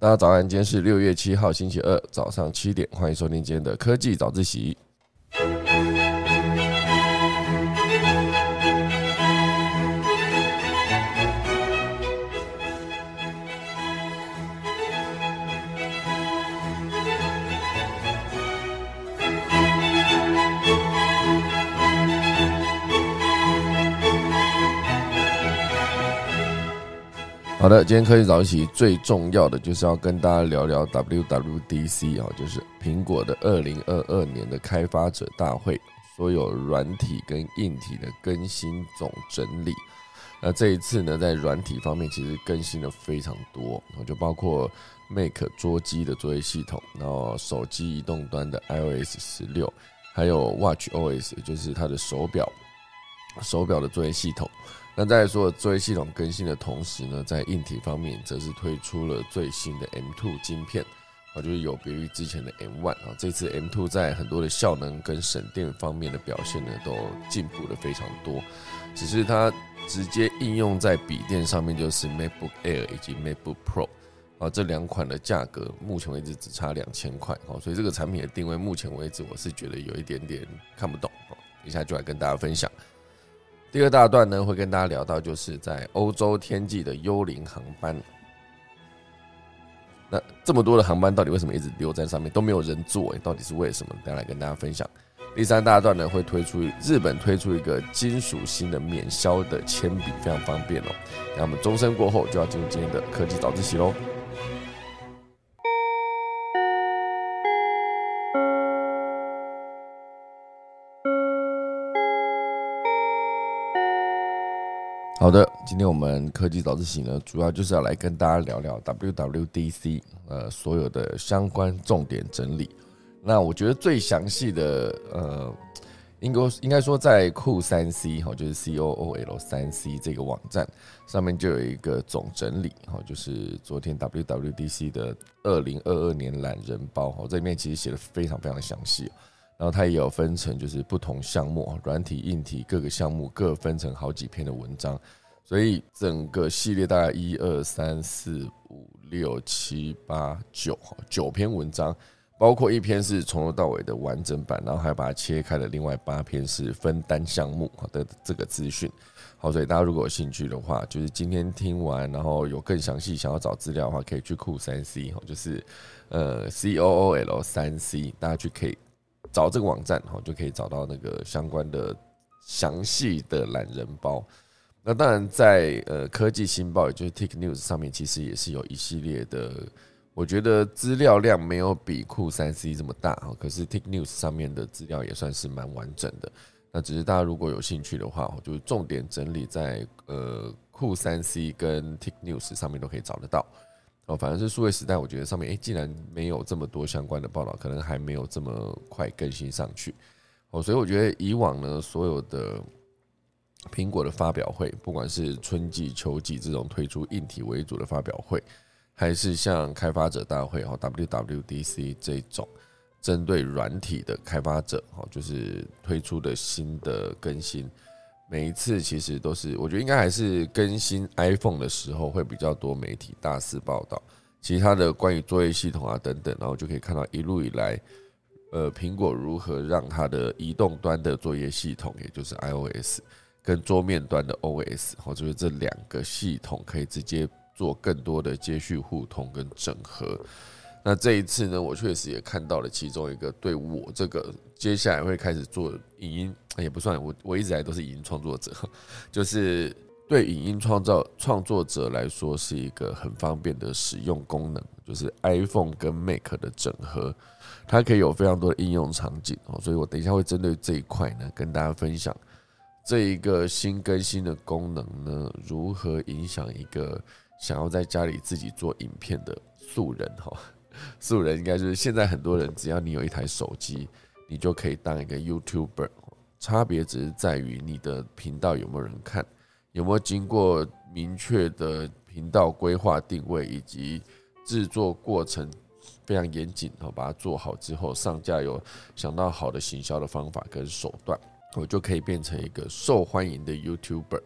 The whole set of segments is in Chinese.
大家早安，今天是六月七号星期二早上七点，欢迎收听今天的科技早自习。好的，今天科技早起最重要的就是要跟大家聊聊 WWDC 啊，就是苹果的二零二二年的开发者大会，所有软体跟硬体的更新总整理。那这一次呢，在软体方面其实更新了非常多，就包括 Mac 桌机的作业系统，然后手机移动端的 iOS 十六，还有 Watch OS，就是它的手表手表的作业系统。那在说作业系统更新的同时呢，在硬体方面则是推出了最新的 M2 晶片，啊，就是有别于之前的 M1 啊，这次 M2 在很多的效能跟省电方面的表现呢，都进步的非常多。只是它直接应用在笔电上面，就是 MacBook Air 以及 MacBook Pro 啊，这两款的价格目前为止只差两千块，哦，所以这个产品的定位目前为止我是觉得有一点点看不懂，哦，一下就来跟大家分享。第二大段呢，会跟大家聊到，就是在欧洲天际的幽灵航班。那这么多的航班，到底为什么一直留在上面都没有人坐？到底是为什么？等下来跟大家分享。第三大段呢，会推出日本推出一个金属芯的免削的铅笔，非常方便哦。那我们钟声过后，就要进入今天的科技早自习喽。好的，今天我们科技早自习呢，主要就是要来跟大家聊聊 WWDC，呃，所有的相关重点整理。那我觉得最详细的，呃，应该应该说在酷三 C 哈，就是 C O O L 三 C 这个网站上面就有一个总整理哈，就是昨天 WWDC 的二零二二年懒人包哈，这里面其实写的非常非常的详细。然后它也有分成，就是不同项目，软体、硬体各个项目各分成好几篇的文章，所以整个系列大概一二三四五六七八九九篇文章，包括一篇是从头到尾的完整版，然后还把它切开了，另外八篇是分单项目的这个资讯。好，所以大家如果有兴趣的话，就是今天听完，然后有更详细想要找资料的话，可以去酷三 C，就是呃 C O O L 三 C，大家去可以。找这个网站哈，就可以找到那个相关的详细的懒人包。那当然，在呃科技新报，也就是 Tik News 上面，其实也是有一系列的。我觉得资料量没有比酷三 C 这么大哈，可是 Tik News 上面的资料也算是蛮完整的。那只是大家如果有兴趣的话，我就重点整理在呃酷三 C 跟 Tik News 上面都可以找得到。哦，反正是数位时代，我觉得上面诶，既然没有这么多相关的报道，可能还没有这么快更新上去。哦，所以我觉得以往呢，所有的苹果的发表会，不管是春季、秋季这种推出硬体为主的发表会，还是像开发者大会哦 （WWDC） 这种针对软体的开发者，哦，就是推出的新的更新。每一次其实都是，我觉得应该还是更新 iPhone 的时候会比较多媒体大肆报道，其他的关于作业系统啊等等，然后就可以看到一路以来，呃，苹果如何让它的移动端的作业系统，也就是 iOS，跟桌面端的 OS，或者是这两个系统可以直接做更多的接续互通跟整合。那这一次呢，我确实也看到了其中一个对我这个接下来会开始做影音，也不算我我一直来都是影音创作者，就是对影音创造创作者来说是一个很方便的使用功能，就是 iPhone 跟 Mac 的整合，它可以有非常多的应用场景哦，所以我等一下会针对这一块呢跟大家分享这一个新更新的功能呢如何影响一个想要在家里自己做影片的素人哈。素人应该就是现在很多人，只要你有一台手机，你就可以当一个 YouTuber。差别只是在于你的频道有没有人看，有没有经过明确的频道规划定位以及制作过程非常严谨，然后把它做好之后上架，有想到好的行销的方法跟手段，我就可以变成一个受欢迎的 YouTuber。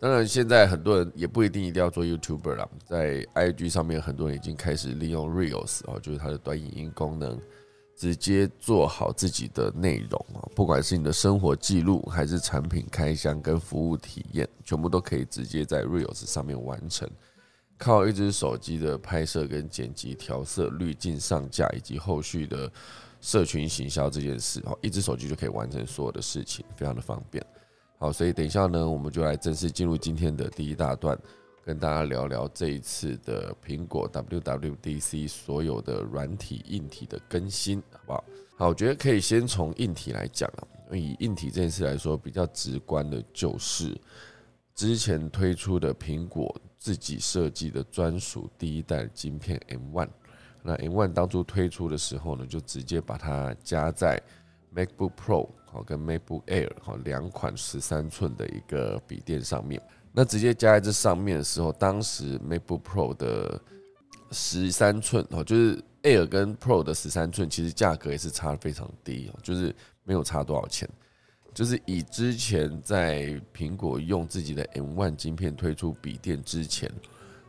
当然，现在很多人也不一定一定要做 YouTuber 啦，在 IG 上面，很多人已经开始利用 Reels 哦，就是它的短影音功能，直接做好自己的内容啊，不管是你的生活记录，还是产品开箱跟服务体验，全部都可以直接在 Reels 上面完成。靠一只手机的拍摄跟剪辑、调色、滤镜、上架以及后续的社群行销这件事，哦，一只手机就可以完成所有的事情，非常的方便。好，所以等一下呢，我们就来正式进入今天的第一大段，跟大家聊聊这一次的苹果 WWDC 所有的软体、硬体的更新，好不好？好，我觉得可以先从硬体来讲啊，以硬体这件事来说，比较直观的就是之前推出的苹果。自己设计的专属第一代晶片 M1，那 M1 当初推出的时候呢，就直接把它加在 MacBook Pro 好跟 MacBook Air 好两款十三寸的一个笔电上面。那直接加在这上面的时候，当时 MacBook Pro 的十三寸哦，就是 Air 跟 Pro 的十三寸，其实价格也是差的非常低哦，就是没有差多少钱。就是以之前在苹果用自己的 M1 晶片推出笔电之前，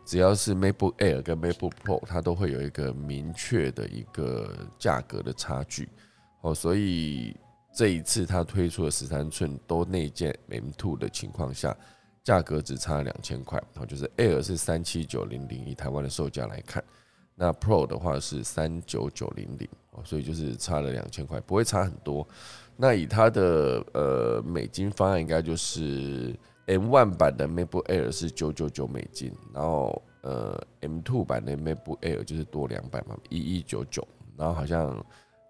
只要是 MacBook Air 跟 MacBook Pro，它都会有一个明确的一个价格的差距哦。所以这一次它推出的十三寸都内建 M2 的情况下，价格只差两千块。然后就是 Air 是三七九零零，以台湾的售价来看，那 Pro 的话是三九九零零哦，所以就是差了两千块，不会差很多。那以它的呃美金方案，应该就是 M1 版的 MacBook Air 是九九九美金，然后呃 M2 版的 MacBook Air 就是多两百嘛，一一九九，然后好像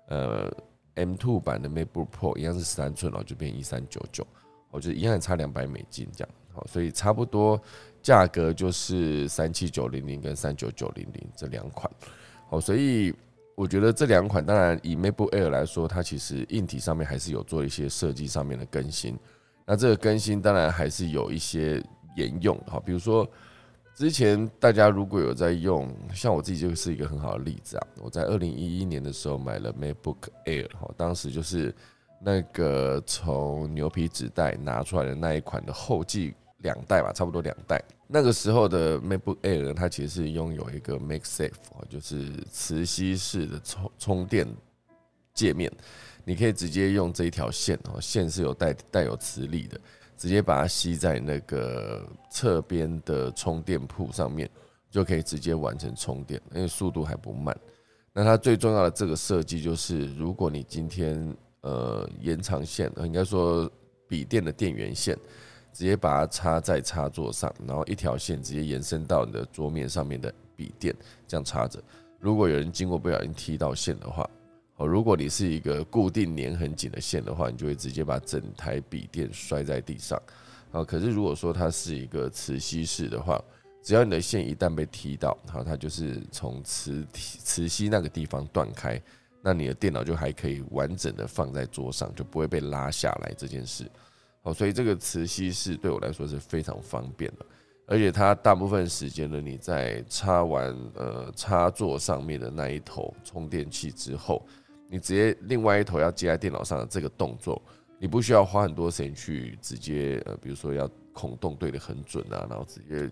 呃 M2 版的 MacBook Pro 一样是十三寸哦，就变一三九九，我觉得一样差两百美金这样，好，所以差不多价格就是三七九零零跟三九九零零这两款，好，所以。我觉得这两款，当然以 MacBook Air 来说，它其实硬体上面还是有做一些设计上面的更新。那这个更新当然还是有一些沿用，哈，比如说之前大家如果有在用，像我自己就是一个很好的例子啊。我在二零一一年的时候买了 MacBook Air，哈，当时就是那个从牛皮纸袋拿出来的那一款的后继两代吧，差不多两代。那个时候的 MacBook Air 它其实是拥有一个 MagSafe 就是磁吸式的充充电界面，你可以直接用这一条线哦，线是有带带有磁力的，直接把它吸在那个侧边的充电铺上面，就可以直接完成充电，因为速度还不慢。那它最重要的这个设计就是，如果你今天呃延长线，应该说笔电的电源线。直接把它插在插座上，然后一条线直接延伸到你的桌面上面的笔电，这样插着。如果有人经过不小心踢到线的话，哦，如果你是一个固定粘很紧的线的话，你就会直接把整台笔电摔在地上。啊，可是如果说它是一个磁吸式的话，只要你的线一旦被踢到，好，它就是从磁磁吸那个地方断开，那你的电脑就还可以完整的放在桌上，就不会被拉下来这件事。好，所以这个磁吸式对我来说是非常方便的，而且它大部分时间呢，你在插完呃插座上面的那一头充电器之后，你直接另外一头要接在电脑上的这个动作，你不需要花很多时间去直接呃，比如说要孔洞对的很准啊，然后直接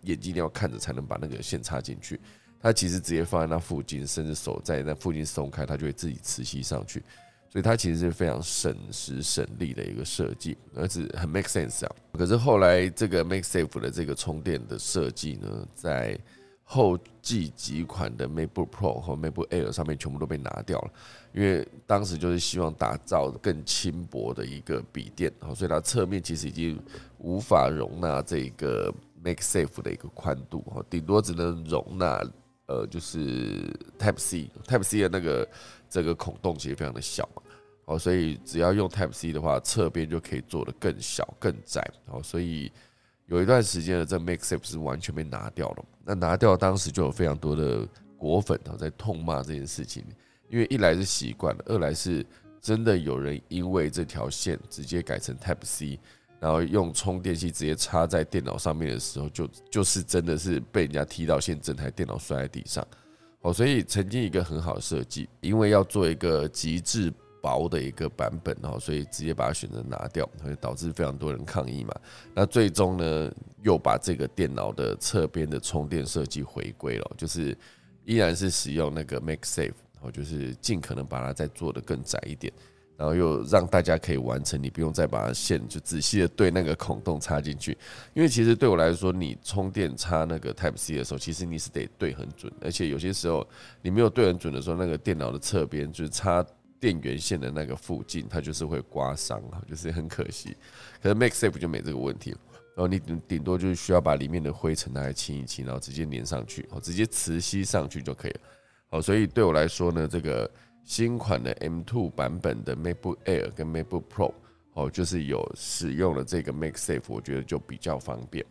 眼睛一定要看着才能把那个线插进去，它其实直接放在那附近，甚至手在那附近松开，它就会自己磁吸上去。所以它其实是非常省时省力的一个设计，而且很 make sense 啊。可是后来这个 make safe 的这个充电的设计呢，在后继几款的 MacBook Pro 和 MacBook Air 上面全部都被拿掉了，因为当时就是希望打造更轻薄的一个笔电，所以它侧面其实已经无法容纳这个 make safe 的一个宽度，顶多只能容纳呃就是 Type C Type C 的那个这个孔洞其实非常的小嘛。哦，所以只要用 Type C 的话，侧边就可以做的更小、更窄。哦，所以有一段时间的这 MakeSafe 是完全被拿掉了。那拿掉当时就有非常多的果粉哦在痛骂这件事情，因为一来是习惯了，二来是真的有人因为这条线直接改成 Type C，然后用充电器直接插在电脑上面的时候，就就是真的是被人家踢到线，整台电脑摔在地上。哦，所以曾经一个很好的设计，因为要做一个极致。薄的一个版本哦，所以直接把它选择拿掉，会导致非常多人抗议嘛。那最终呢，又把这个电脑的侧边的充电设计回归了，就是依然是使用那个 Make Safe，然后就是尽可能把它再做的更窄一点。然后又让大家可以完成，你不用再把它线就仔细的对那个孔洞插进去，因为其实对我来说，你充电插那个 Type C 的时候，其实你是得对很准，而且有些时候你没有对很准的时候，那个电脑的侧边就是插电源线的那个附近，它就是会刮伤啊，就是很可惜。可是 Make Safe 就没这个问题，然后你顶顶多就是需要把里面的灰尘拿来清一清，然后直接粘上去，哦，直接磁吸上去就可以了。好，所以对我来说呢，这个。新款的 M2 版本的 MacBook Air 跟 MacBook Pro 哦，就是有使用了这个 Make Safe，我觉得就比较方便。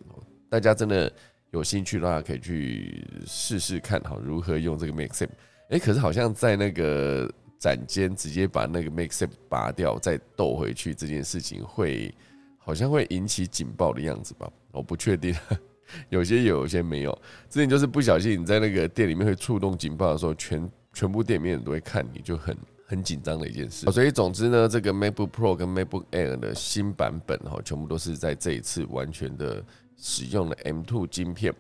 大家真的有兴趣的话，可以去试试看哈，如何用这个 Make Safe。哎，可是好像在那个展间直接把那个 Make Safe 拔掉再斗回去这件事情，会好像会引起警报的样子吧？我不确定，有些有，有些没有。之前就是不小心你在那个店里面会触动警报的时候，全。全部店里面人都会看你，就很很紧张的一件事。所以总之呢，这个 MacBook Pro 跟 MacBook Air 的新版本哈，全部都是在这一次完全的使用了 M2 晶片。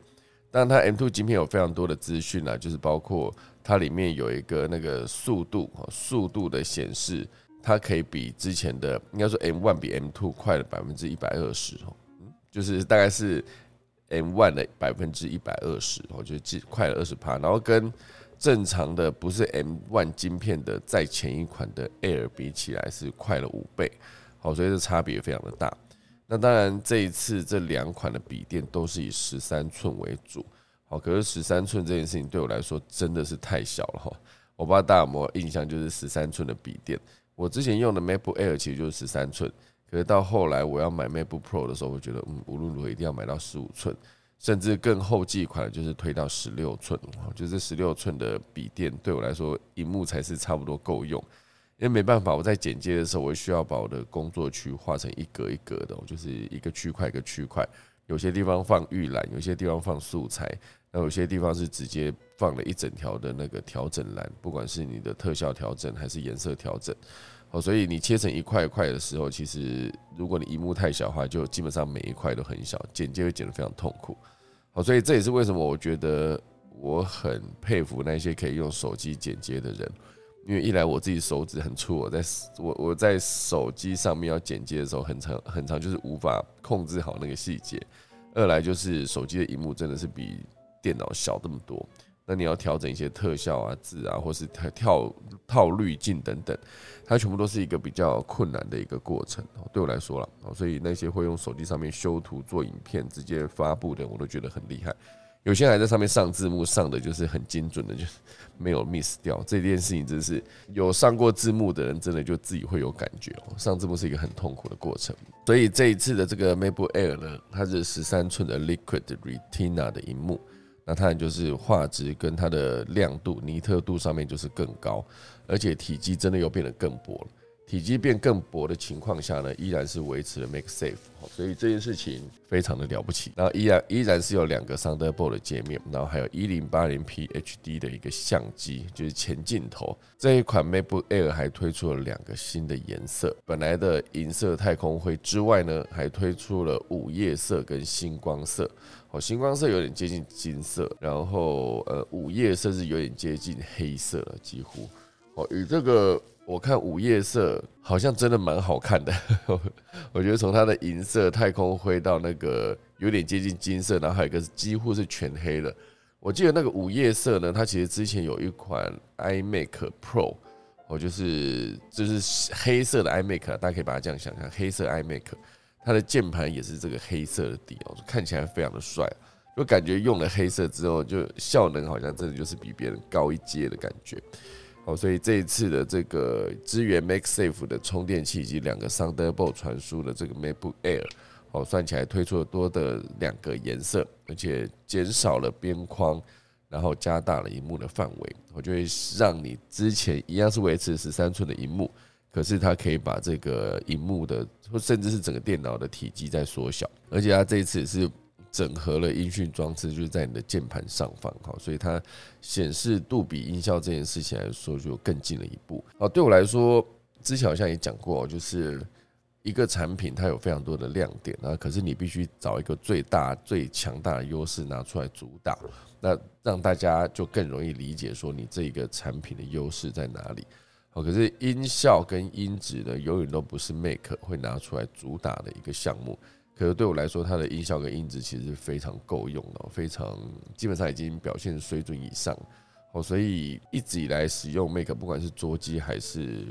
当然，它 M2 晶片有非常多的资讯啊，就是包括它里面有一个那个速度哈，速度的显示，它可以比之前的应该说 M One 比 M Two 快了百分之一百二十哦，就是大概是 M One 的百分之一百二十哦，就快了二十帕，然后跟正常的不是 M One 晶片的，在前一款的 Air 比起来是快了五倍，好，所以这差别非常的大。那当然，这一次这两款的笔电都是以十三寸为主，哦，可是十三寸这件事情对我来说真的是太小了哈。我不知道大家有没有印象，就是十三寸的笔电，我之前用的 MacBook Air 其实就是十三寸，可是到后来我要买 MacBook Pro 的时候，我觉得嗯，无论如何一定要买到十五寸。甚至更后继款就是推到十六寸，就是十六寸的笔电对我来说，荧幕才是差不多够用。因为没办法，我在剪接的时候，我需要把我的工作区画成一格一格的，就是一个区块一个区块。有些地方放预览，有些地方放素材，那有些地方是直接放了一整条的那个调整栏，不管是你的特效调整还是颜色调整。哦，所以你切成一块一块的时候，其实如果你荧幕太小的话，就基本上每一块都很小，剪接会剪得非常痛苦。好，所以这也是为什么我觉得我很佩服那些可以用手机剪接的人，因为一来我自己手指很粗，我在我我在手机上面要剪接的时候，很长很长就是无法控制好那个细节；二来就是手机的荧幕真的是比电脑小这么多。那你要调整一些特效啊、字啊，或是跳跳套滤镜等等，它全部都是一个比较困难的一个过程。对我来说了，所以那些会用手机上面修图做影片直接发布的，我都觉得很厉害。有些还在上面上字幕，上的就是很精准的，就 没有 miss 掉。这件事情真是有上过字幕的人，真的就自己会有感觉哦。上字幕是一个很痛苦的过程。所以这一次的这个 MacBook Air 呢，它是十三寸的 Liquid Retina 的荧幕。那它就是画质跟它的亮度、尼特度上面就是更高，而且体积真的又变得更薄了。体积变更薄的情况下呢，依然是维持了 Make Safe，所以这件事情非常的了不起。然后依然依然是有两个 Thunderbolt 的界面，然后还有一零八零 P HD 的一个相机，就是前镜头。这一款 MacBook Air 还推出了两个新的颜色，本来的银色太空灰之外呢，还推出了午夜色跟星光色。哦，星光色有点接近金色，然后呃，午夜色是有点接近黑色了，几乎。哦，与这个。我看午夜色好像真的蛮好看的，我觉得从它的银色、太空灰到那个有点接近金色，然后还有一个几乎是全黑的。我记得那个午夜色呢，它其实之前有一款 iMac Pro，哦，就是就是黑色的 iMac，大家可以把它这样想象，黑色 iMac，它的键盘也是这个黑色的底哦，看起来非常的帅，就感觉用了黑色之后，就效能好像真的就是比别人高一阶的感觉。哦，所以这一次的这个支援 Make Safe 的充电器以及两个 Thunderbolt 传输的这个 MacBook Air，哦，算起来推出了多的两个颜色，而且减少了边框，然后加大了荧幕的范围，我就会让你之前一样是维持十三寸的荧幕，可是它可以把这个荧幕的或甚至是整个电脑的体积在缩小，而且它这一次是。整合了音讯装置，就是在你的键盘上方，哈，所以它显示度比音效这件事情来说就更近了一步。好，对我来说，之前好像也讲过，就是一个产品它有非常多的亮点啊，可是你必须找一个最大、最强大的优势拿出来主打，那让大家就更容易理解说你这一个产品的优势在哪里。哦，可是音效跟音质呢，永远都不是 Make 会拿出来主打的一个项目。可是对我来说，它的音效跟音质其实非常够用的，非常基本上已经表现水准以上。哦，所以一直以来使用 Make，不管是桌机还是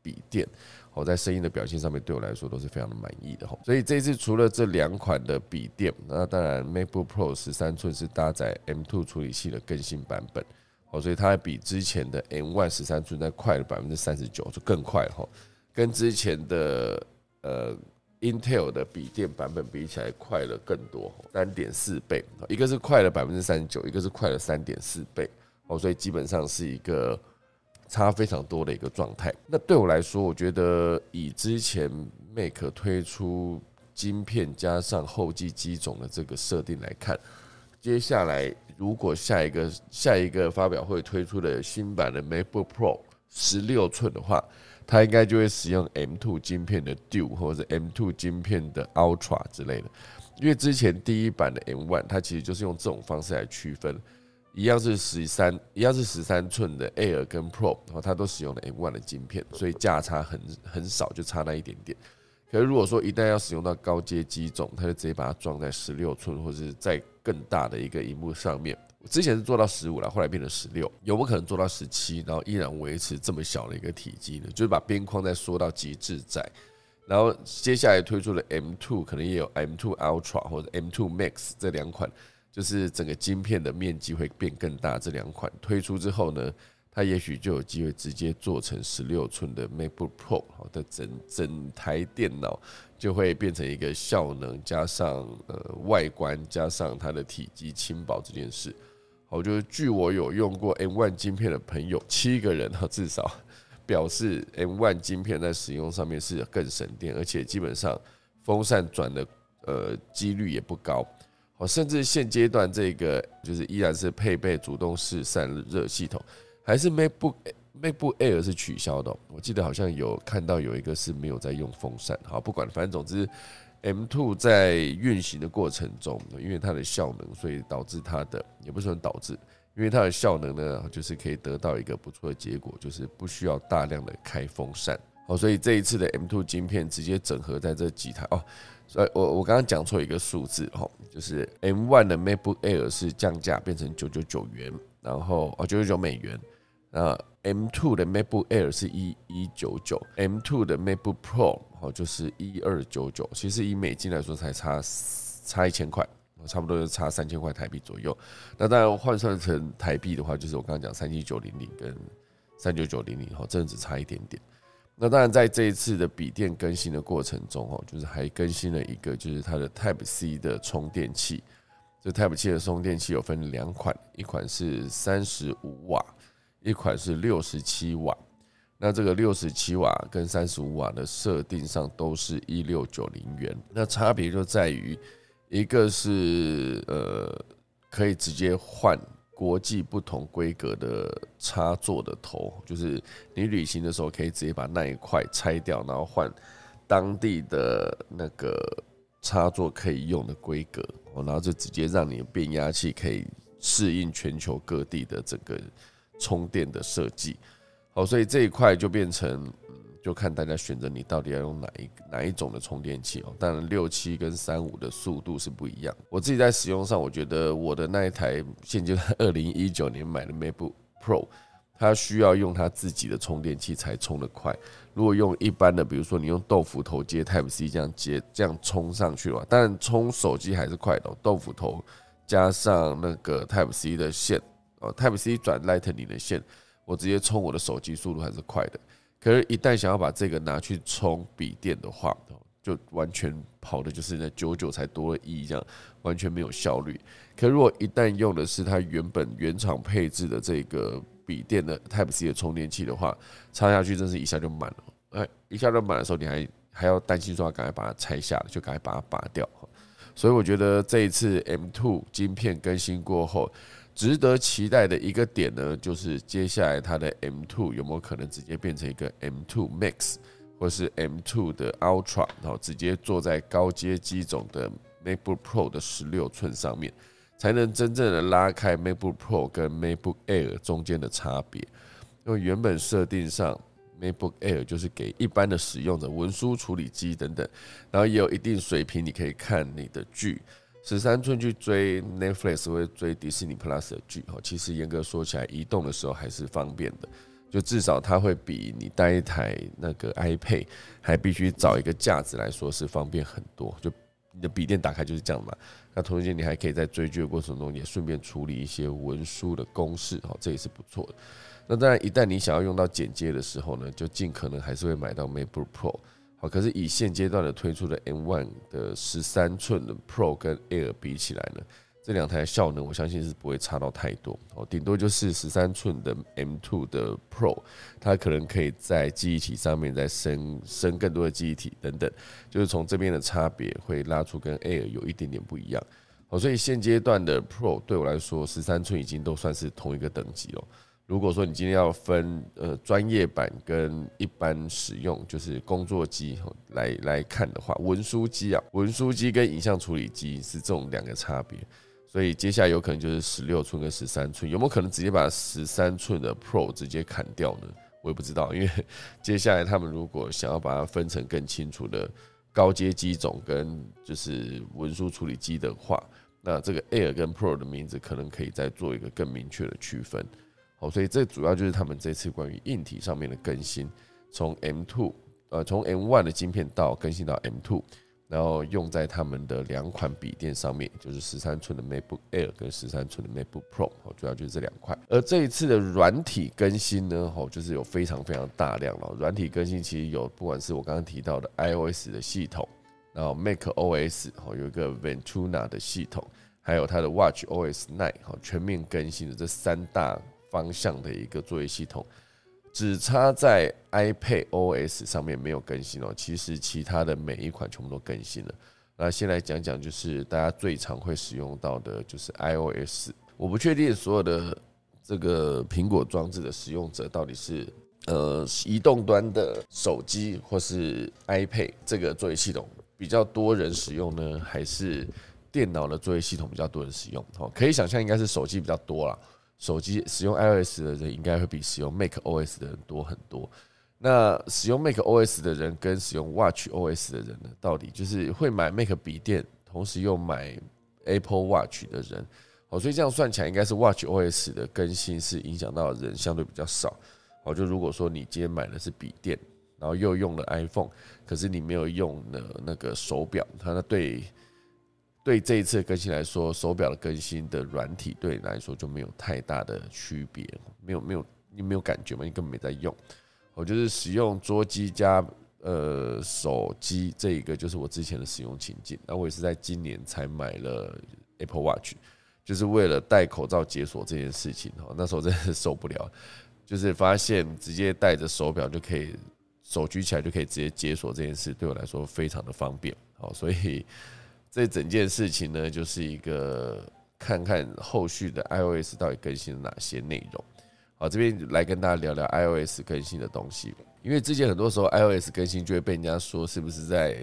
笔电，哦，在声音的表现上面对我来说都是非常的满意的。哈，所以这一次除了这两款的笔电，那当然 MacBook Pro 十三寸是搭载 M2 处理器的更新版本，哦，所以它比之前的 M One 十三寸再快了百分之三十九，就更快哈，跟之前的呃。Intel 的笔电版本比起来快了更多，三点四倍，一个是快了百分之三十九，一个是快了三点四倍，哦，所以基本上是一个差非常多的一个状态。那对我来说，我觉得以之前 Make 推出晶片加上后继机种的这个设定来看，接下来如果下一个下一个发表会推出的新版的 MacBook Pro 十六寸的话，它应该就会使用 M2 晶片的 Duo 或者 M2 晶片的 Ultra 之类的，因为之前第一版的 M1 它其实就是用这种方式来区分，一样是十三，一样是十三寸的 Air 跟 Pro，然后它都使用了 M1 的晶片，所以价差很很少，就差那一点点。可是如果说一旦要使用到高阶机种，它就直接把它装在十六寸或者是在更大的一个荧幕上面。之前是做到十五了，后来变成十六，有没有可能做到十七，然后依然维持这么小的一个体积呢？就是把边框再缩到极致窄，然后接下来推出的 M2 可能也有 M2 Ultra 或者 M2 Max 这两款，就是整个晶片的面积会变更大。这两款推出之后呢，它也许就有机会直接做成十六寸的 MacBook Pro 好的整整台电脑就会变成一个效能加上呃外观加上它的体积轻薄这件事。好，就是据我有用过 M1 晶片的朋友，七个人哈，至少表示 M1 晶片在使用上面是更省电，而且基本上风扇转的呃几率也不高。好，甚至现阶段这个就是依然是配备主动式散热系统，还是 MacBook MacBook Air 是取消的。我记得好像有看到有一个是没有在用风扇。好，不管，反正总之。M2 在运行的过程中，因为它的效能，所以导致它的也不是很导致，因为它的效能呢，就是可以得到一个不错的结果，就是不需要大量的开风扇。好，所以这一次的 M2 晶片直接整合在这几台哦。所以我我刚刚讲错一个数字哈，就是 M1 的 MacBook Air 是降价变成九九九元，然后哦九九九美元，那 M2 的 MacBook Air 是一一九九，M2 的 MacBook Pro。哦，就是一二九九，其实以美金来说才差差一千块，差不多就差三千块台币左右。那当然换算成台币的话，就是我刚刚讲三七九零零跟三九九零零，哈，真的只差一点点。那当然在这一次的笔电更新的过程中，哦，就是还更新了一个，就是它的 Type C 的充电器。这 Type C 的充电器有分两款，一款是三十五瓦，一款是六十七瓦。那这个六十七瓦跟三十五瓦的设定上都是一六九零元，那差别就在于一个是呃可以直接换国际不同规格的插座的头，就是你旅行的时候可以直接把那一块拆掉，然后换当地的那个插座可以用的规格，然后就直接让你的变压器可以适应全球各地的整个充电的设计。好，所以这一块就变成，就看大家选择你到底要用哪一哪一种的充电器哦。当然，六七跟三五的速度是不一样。我自己在使用上，我觉得我的那一台现阶段 二零一九年买的 MacBook Pro，它需要用它自己的充电器才充得快。如果用一般的，比如说你用豆腐头接 Type C 这样接这样充上去的话，但充手机还是快的。豆腐头加上那个 Type C 的线哦，Type C 转 Lightning 的线。我直接充我的手机速度还是快的，可是，一旦想要把这个拿去充笔电的话，就完全跑的就是那九九才多了一这样，完全没有效率。可如果一旦用的是它原本原厂配置的这个笔电的 Type C 的充电器的话，插下去真是一下就满了。哎，一下就满的时候，你还还要担心说赶快把它拆下来，就赶快把它拔掉。所以我觉得这一次 M2 晶片更新过后。值得期待的一个点呢，就是接下来它的 M2 有没有可能直接变成一个 M2 Max，或是 M2 的 Ultra，然后直接坐在高阶机种的 MacBook Pro 的十六寸上面，才能真正的拉开 MacBook Pro 跟 MacBook Air 中间的差别。因为原本设定上 MacBook Air 就是给一般的使用者，文书处理机等等，然后也有一定水平，你可以看你的剧。十三寸去追 Netflix 或者追迪士尼 Plus 的剧，哈，其实严格说起来，移动的时候还是方便的。就至少它会比你带一台那个 iPad 还必须找一个架子来说是方便很多。就你的笔电打开就是这样嘛。那同时间你还可以在追剧的过程中也顺便处理一些文书的公式，哈，这也是不错的。那当然，一旦你想要用到剪接的时候呢，就尽可能还是会买到 MacBook Pro。好，可是以现阶段的推出的 M1 的十三寸的 Pro 跟 Air 比起来呢，这两台效能我相信是不会差到太多。哦，顶多就是十三寸的 M2 的 Pro，它可能可以在记忆体上面再升升更多的记忆体等等，就是从这边的差别会拉出跟 Air 有一点点不一样。好，所以现阶段的 Pro 对我来说，十三寸已经都算是同一个等级了。如果说你今天要分呃专业版跟一般使用，就是工作机来来看的话，文书机啊，文书机跟影像处理机是这种两个差别，所以接下来有可能就是十六寸跟十三寸，有没有可能直接把十三寸的 Pro 直接砍掉呢？我也不知道，因为接下来他们如果想要把它分成更清楚的高阶机种跟就是文书处理机的话，那这个 Air 跟 Pro 的名字可能可以再做一个更明确的区分。好，所以这主要就是他们这次关于硬体上面的更新，从 M two 呃从 M one 的晶片到更新到 M two，然后用在他们的两款笔电上面，就是十三寸的 MacBook Air 跟十三寸的 MacBook Pro，好，主要就是这两块。而这一次的软体更新呢，好，就是有非常非常大量了。软体更新其实有不管是我刚刚提到的 iOS 的系统，然后 macOS 好有一个 Ventura 的系统，还有它的 WatchOS 9好全面更新的这三大。方向的一个作业系统，只差在 iPad OS 上面没有更新哦。其实其他的每一款全部都更新了。那先来讲讲，就是大家最常会使用到的，就是 iOS。我不确定所有的这个苹果装置的使用者到底是呃移动端的手机或是 iPad 这个作业系统比较多人使用呢，还是电脑的作业系统比较多人使用？哦，可以想象应该是手机比较多了。手机使用 iOS 的人应该会比使用 macOS 的人多很多。那使用 macOS 的人跟使用 watchOS 的人呢，到底就是会买 Mac 笔电，同时又买 Apple Watch 的人，好，所以这样算起来，应该是 watchOS 的更新是影响到的人相对比较少。好，就如果说你今天买的是笔电，然后又用了 iPhone，可是你没有用的那个手表，它那对。对这一次更新来说，手表的更新的软体对你来说就没有太大的区别，没有没有你没有感觉吗？你根本没在用。我就是使用桌机加呃手机这一个，就是我之前的使用情境。那我也是在今年才买了 Apple Watch，就是为了戴口罩解锁这件事情。哈，那时候真的受不了，就是发现直接带着手表就可以手举起来就可以直接解锁这件事，对我来说非常的方便。好，所以。这整件事情呢，就是一个看看后续的 iOS 到底更新了哪些内容。好，这边来跟大家聊聊 iOS 更新的东西。因为之前很多时候 iOS 更新就会被人家说是不是在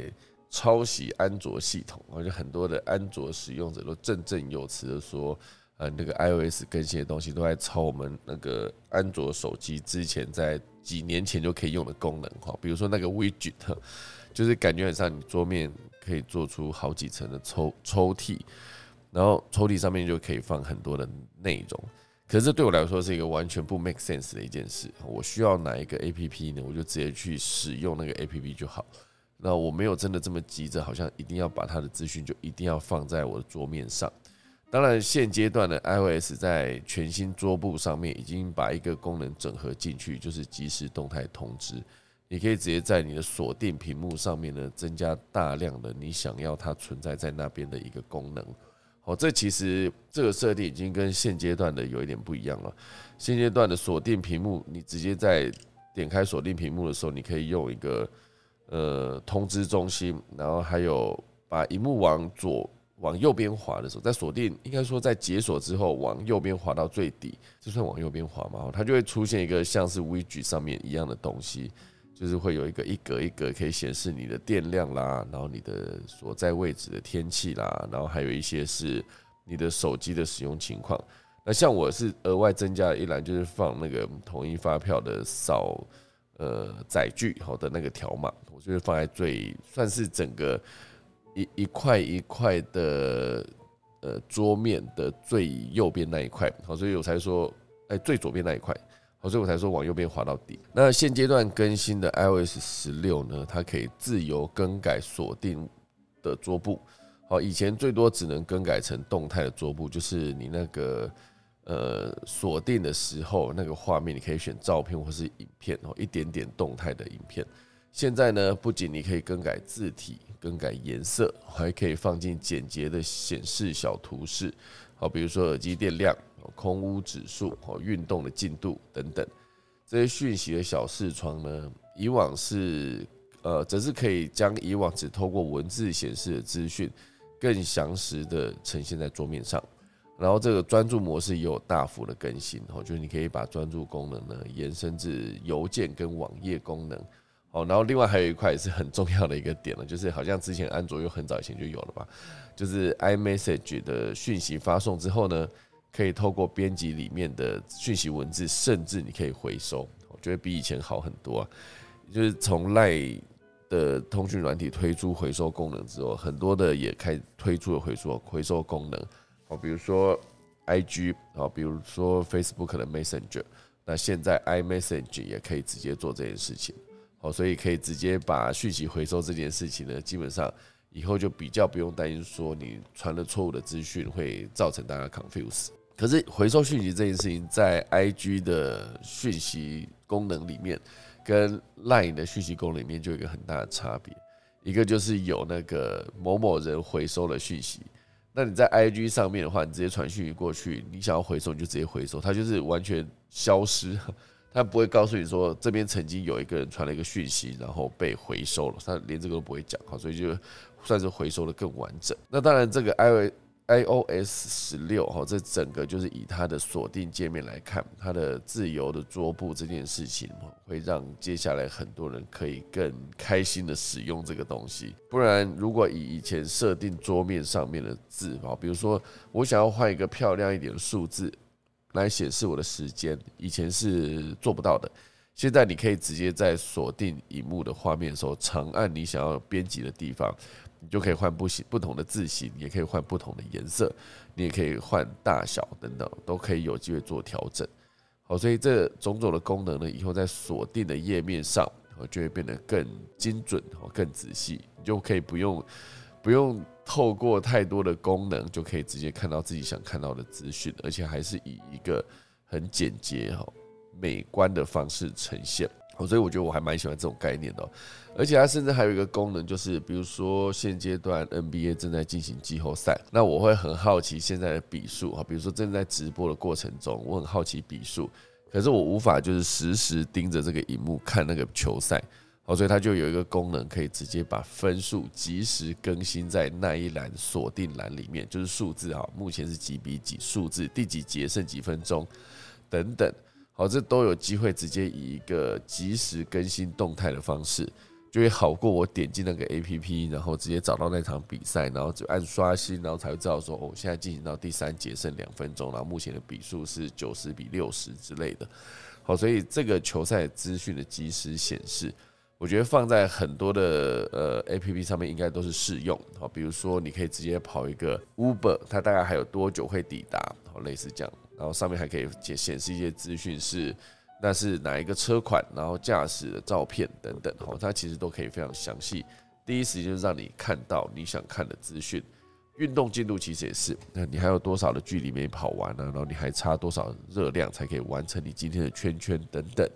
抄袭安卓系统，而且很多的安卓使用者都振振有词的说，呃，那个 iOS 更新的东西都在抄我们那个安卓手机之前在几年前就可以用的功能。哈，比如说那个 Widget，就是感觉很像你桌面。可以做出好几层的抽抽屉，然后抽屉上面就可以放很多的内容。可是这对我来说是一个完全不 make sense 的一件事。我需要哪一个 A P P 呢？我就直接去使用那个 A P P 就好。那我没有真的这么急着，好像一定要把它的资讯就一定要放在我的桌面上。当然，现阶段的 iOS 在全新桌布上面已经把一个功能整合进去，就是即时动态通知。你可以直接在你的锁定屏幕上面呢，增加大量的你想要它存在在那边的一个功能。好，这其实这个设定已经跟现阶段的有一点不一样了。现阶段的锁定屏幕，你直接在点开锁定屏幕的时候，你可以用一个呃通知中心，然后还有把荧幕往左往右边滑的时候，在锁定应该说在解锁之后往右边滑到最底，就算往右边滑嘛，它就会出现一个像是 w i g 上面一样的东西，就是会有一个一格一格可以显示你的电量啦，然后你的所在位置的天气啦，然后还有一些是你的手机的使用情况。那像我是额外增加了一栏，就是放那个统一发票的扫呃载具好的那个条码，我就是放在最算是整个。一一块一块的呃桌面的最右边那一块，好，所以我才说，哎，最左边那一块，所以我才说往右边滑到底。那现阶段更新的 iOS 十六呢，它可以自由更改锁定的桌布，好，以前最多只能更改成动态的桌布，就是你那个呃锁定的时候，那个画面你可以选照片或是影片哦，一点点动态的影片。现在呢，不仅你可以更改字体、更改颜色，还可以放进简洁的显示小图示，好，比如说耳机电量、空屋指数、哦运动的进度等等这些讯息的小视窗呢，以往是呃，则是可以将以往只透过文字显示的资讯，更详实的呈现在桌面上。然后这个专注模式也有大幅的更新，哦，就是你可以把专注功能呢延伸至邮件跟网页功能。哦，然后另外还有一块也是很重要的一个点了，就是好像之前安卓又很早以前就有了吧，就是 iMessage 的讯息发送之后呢，可以透过编辑里面的讯息文字，甚至你可以回收，我觉得比以前好很多啊。就是从 Line 的通讯软体推出回收功能之后，很多的也开推出了回收回收功能。哦，比如说 IG 啊，比如说 Facebook 的 Messenger，那现在 iMessage 也可以直接做这件事情。哦，所以可以直接把讯息回收这件事情呢，基本上以后就比较不用担心说你传了错误的资讯会造成大家 confuse。可是回收讯息这件事情，在 IG 的讯息功能里面，跟 Line 的讯息功能里面就有一个很大的差别。一个就是有那个某某人回收了讯息，那你在 IG 上面的话，你直接传讯息过去，你想要回收你就直接回收，它就是完全消失。它不会告诉你说这边曾经有一个人传了一个讯息，然后被回收了，它连这个都不会讲，哈，所以就算是回收的更完整。那当然，这个 i iOS 十六哈，这整个就是以它的锁定界面来看，它的自由的桌布这件事情，会让接下来很多人可以更开心的使用这个东西。不然，如果以以前设定桌面上面的字哈，比如说我想要换一个漂亮一点的数字。来显示我的时间，以前是做不到的。现在你可以直接在锁定荧幕的画面的时候，长按你想要编辑的地方，你就可以换不形不同的字形，也可以换不同的颜色，你也可以换大小等等，都可以有机会做调整。好，所以这种种的功能呢，以后在锁定的页面上，就会变得更精准和更仔细，你就可以不用不用。透过太多的功能，就可以直接看到自己想看到的资讯，而且还是以一个很简洁、哈美观的方式呈现。哦所以我觉得我还蛮喜欢这种概念的。而且它甚至还有一个功能，就是比如说现阶段 NBA 正在进行季后赛，那我会很好奇现在的比数哈，比如说正在直播的过程中，我很好奇比数，可是我无法就是实时盯着这个荧幕看那个球赛。哦，所以它就有一个功能，可以直接把分数及时更新在那一栏锁定栏里面，就是数字哈，目前是几比几，数字第几节剩几分钟等等，好，这都有机会直接以一个及时更新动态的方式，就会好过我点进那个 A P P，然后直接找到那场比赛，然后就按刷新，然后才会知道说，哦，现在进行到第三节剩两分钟，然后目前的比数是九十比六十之类的，好，所以这个球赛资讯的及时显示。我觉得放在很多的呃 A P P 上面应该都是适用，好，比如说你可以直接跑一个 Uber，它大概还有多久会抵达，好，类似这样，然后上面还可以显显示一些资讯，是那是哪一个车款，然后驾驶的照片等等，好，它其实都可以非常详细，第一时间让你看到你想看的资讯。运动进度其实也是，那你还有多少的距离没跑完呢？然后你还差多少热量才可以完成你今天的圈圈等等。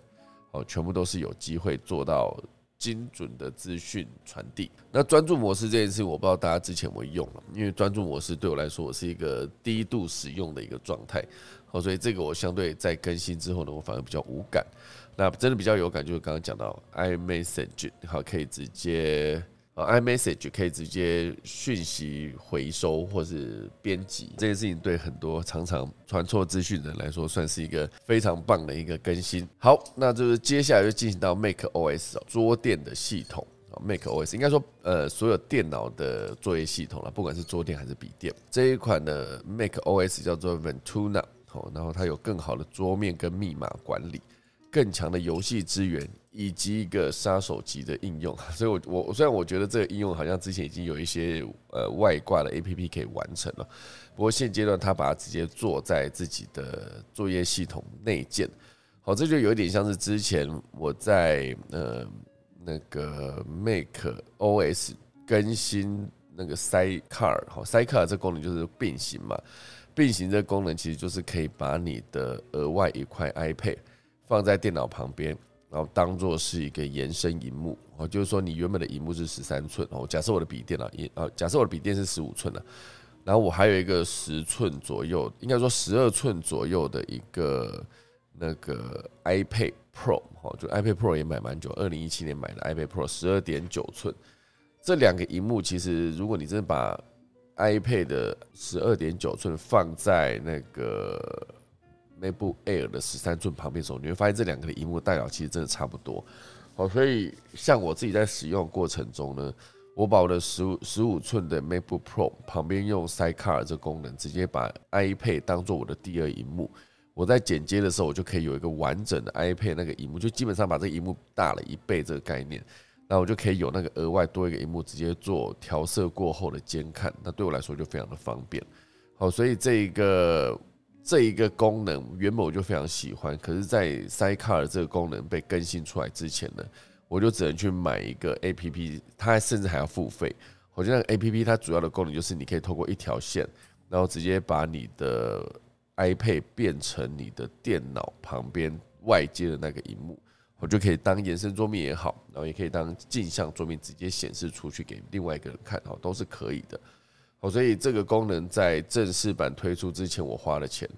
哦，全部都是有机会做到精准的资讯传递。那专注模式这件事，我不知道大家之前有没有用了，因为专注模式对我来说，我是一个低度使用的一个状态。好，所以这个我相对在更新之后呢，我反而比较无感。那真的比较有感，就是刚刚讲到 iMessage，好，可以直接 iMessage 可以直接讯息回收或是编辑，这件事情对很多常常传错资讯的人来说，算是一个非常棒的一个更新。好，那就是接下来就进行到 Mac OS 桌垫的系统。Mac OS 应该说，呃，所有电脑的作业系统了，不管是桌垫还是笔电，这一款的 Mac OS 叫做 Ventuna，好，然后它有更好的桌面跟密码管理。更强的游戏资源以及一个杀手级的应用，所以，我我虽然我觉得这个应用好像之前已经有一些呃外挂的 A P P 可以完成了，不过现阶段它把它直接做在自己的作业系统内建，好，这就有点像是之前我在呃那个 Make O S 更新那个 Sidecar，好，Sidecar 这功能就是并行嘛，并行这功能其实就是可以把你的额外一块 iPad。放在电脑旁边，然后当做是一个延伸荧幕。哦，就是说你原本的荧幕是十三寸哦，假设我的笔电啊，也啊，假设我的笔电是十五寸的，然后我还有一个十寸左右，应该说十二寸左右的一个那个 iPad Pro 哦，就 iPad Pro 也买蛮久，二零一七年买的 iPad Pro 十二点九寸，这两个荧幕其实如果你真的把 iPad 的十二点九寸放在那个 MacBook Air 的十三寸旁边的时候，你会发现这两个的荧幕大小其实真的差不多。好，所以像我自己在使用过程中呢，我把我的十五十五寸的 MacBook Pro 旁边用 Sidecar 这功能，直接把 iPad 当做我的第二荧幕。我在剪接的时候，我就可以有一个完整的 iPad 那个荧幕，就基本上把这个荧幕大了一倍这个概念，那我就可以有那个额外多一个荧幕，直接做调色过后的监看。那对我来说就非常的方便。好，所以这一个。这一个功能原本我就非常喜欢，可是，在 Sidecar 这个功能被更新出来之前呢，我就只能去买一个 A P P，它甚至还要付费。我觉得 A P P 它主要的功能就是你可以透过一条线，然后直接把你的 iPad 变成你的电脑旁边外接的那个荧幕，我就可以当延伸桌面也好，然后也可以当镜像桌面直接显示出去给另外一个人看，哦，都是可以的。哦，所以这个功能在正式版推出之前我花了钱，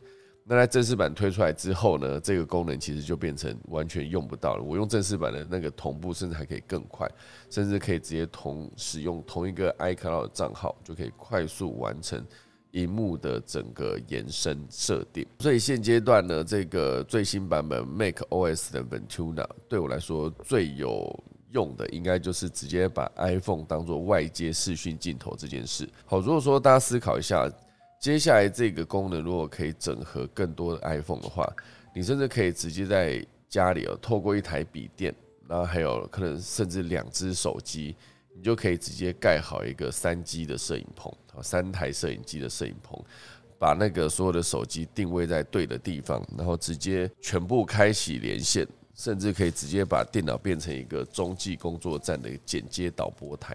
那在正式版推出来之后呢，这个功能其实就变成完全用不到了。我用正式版的那个同步，甚至还可以更快，甚至可以直接同使用同一个 iCloud 账号，就可以快速完成荧幕的整个延伸设定。所以现阶段呢，这个最新版本 Mac OS 的 Ventuna 对我来说最有。用的应该就是直接把 iPhone 当做外接视讯镜头这件事。好，如果说大家思考一下，接下来这个功能如果可以整合更多的 iPhone 的话，你甚至可以直接在家里哦，透过一台笔电，然后还有可能甚至两只手机，你就可以直接盖好一个三 G 的摄影棚，三台摄影机的摄影棚，把那个所有的手机定位在对的地方，然后直接全部开启连线。甚至可以直接把电脑变成一个中继工作站的剪接导播台，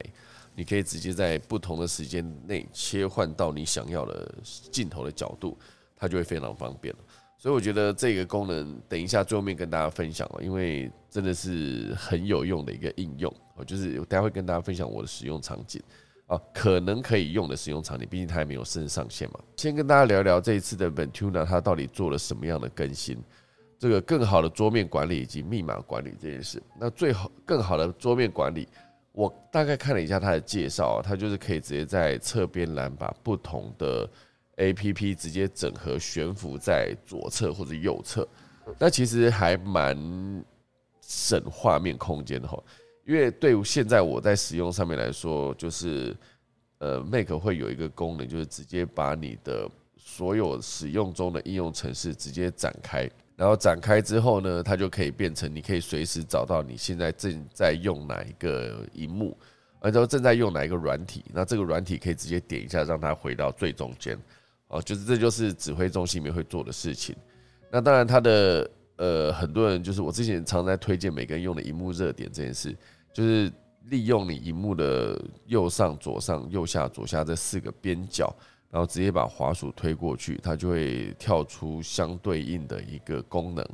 你可以直接在不同的时间内切换到你想要的镜头的角度，它就会非常方便了。所以我觉得这个功能等一下最后面跟大家分享哦，因为真的是很有用的一个应用哦，就是待会跟大家分享我的使用场景啊，可能可以用的使用场景，毕竟它还没有升上线嘛。先跟大家聊聊这一次的 Ventuna 它到底做了什么样的更新。这个更好的桌面管理以及密码管理这件事，那最好更好的桌面管理，我大概看了一下它的介绍，它就是可以直接在侧边栏把不同的 A P P 直接整合悬浮在左侧或者右侧，那其实还蛮省画面空间的哈，因为对现在我在使用上面来说，就是呃 Make 会有一个功能，就是直接把你的所有使用中的应用程式直接展开。然后展开之后呢，它就可以变成你可以随时找到你现在正在用哪一个荧幕，而且正在用哪一个软体，那这个软体可以直接点一下，让它回到最中间。哦，就是这就是指挥中心里面会做的事情。那当然，它的呃很多人就是我之前常在推荐每个人用的荧幕热点这件事，就是利用你荧幕的右上、左上、右下、左下这四个边角。然后直接把滑鼠推过去，它就会跳出相对应的一个功能。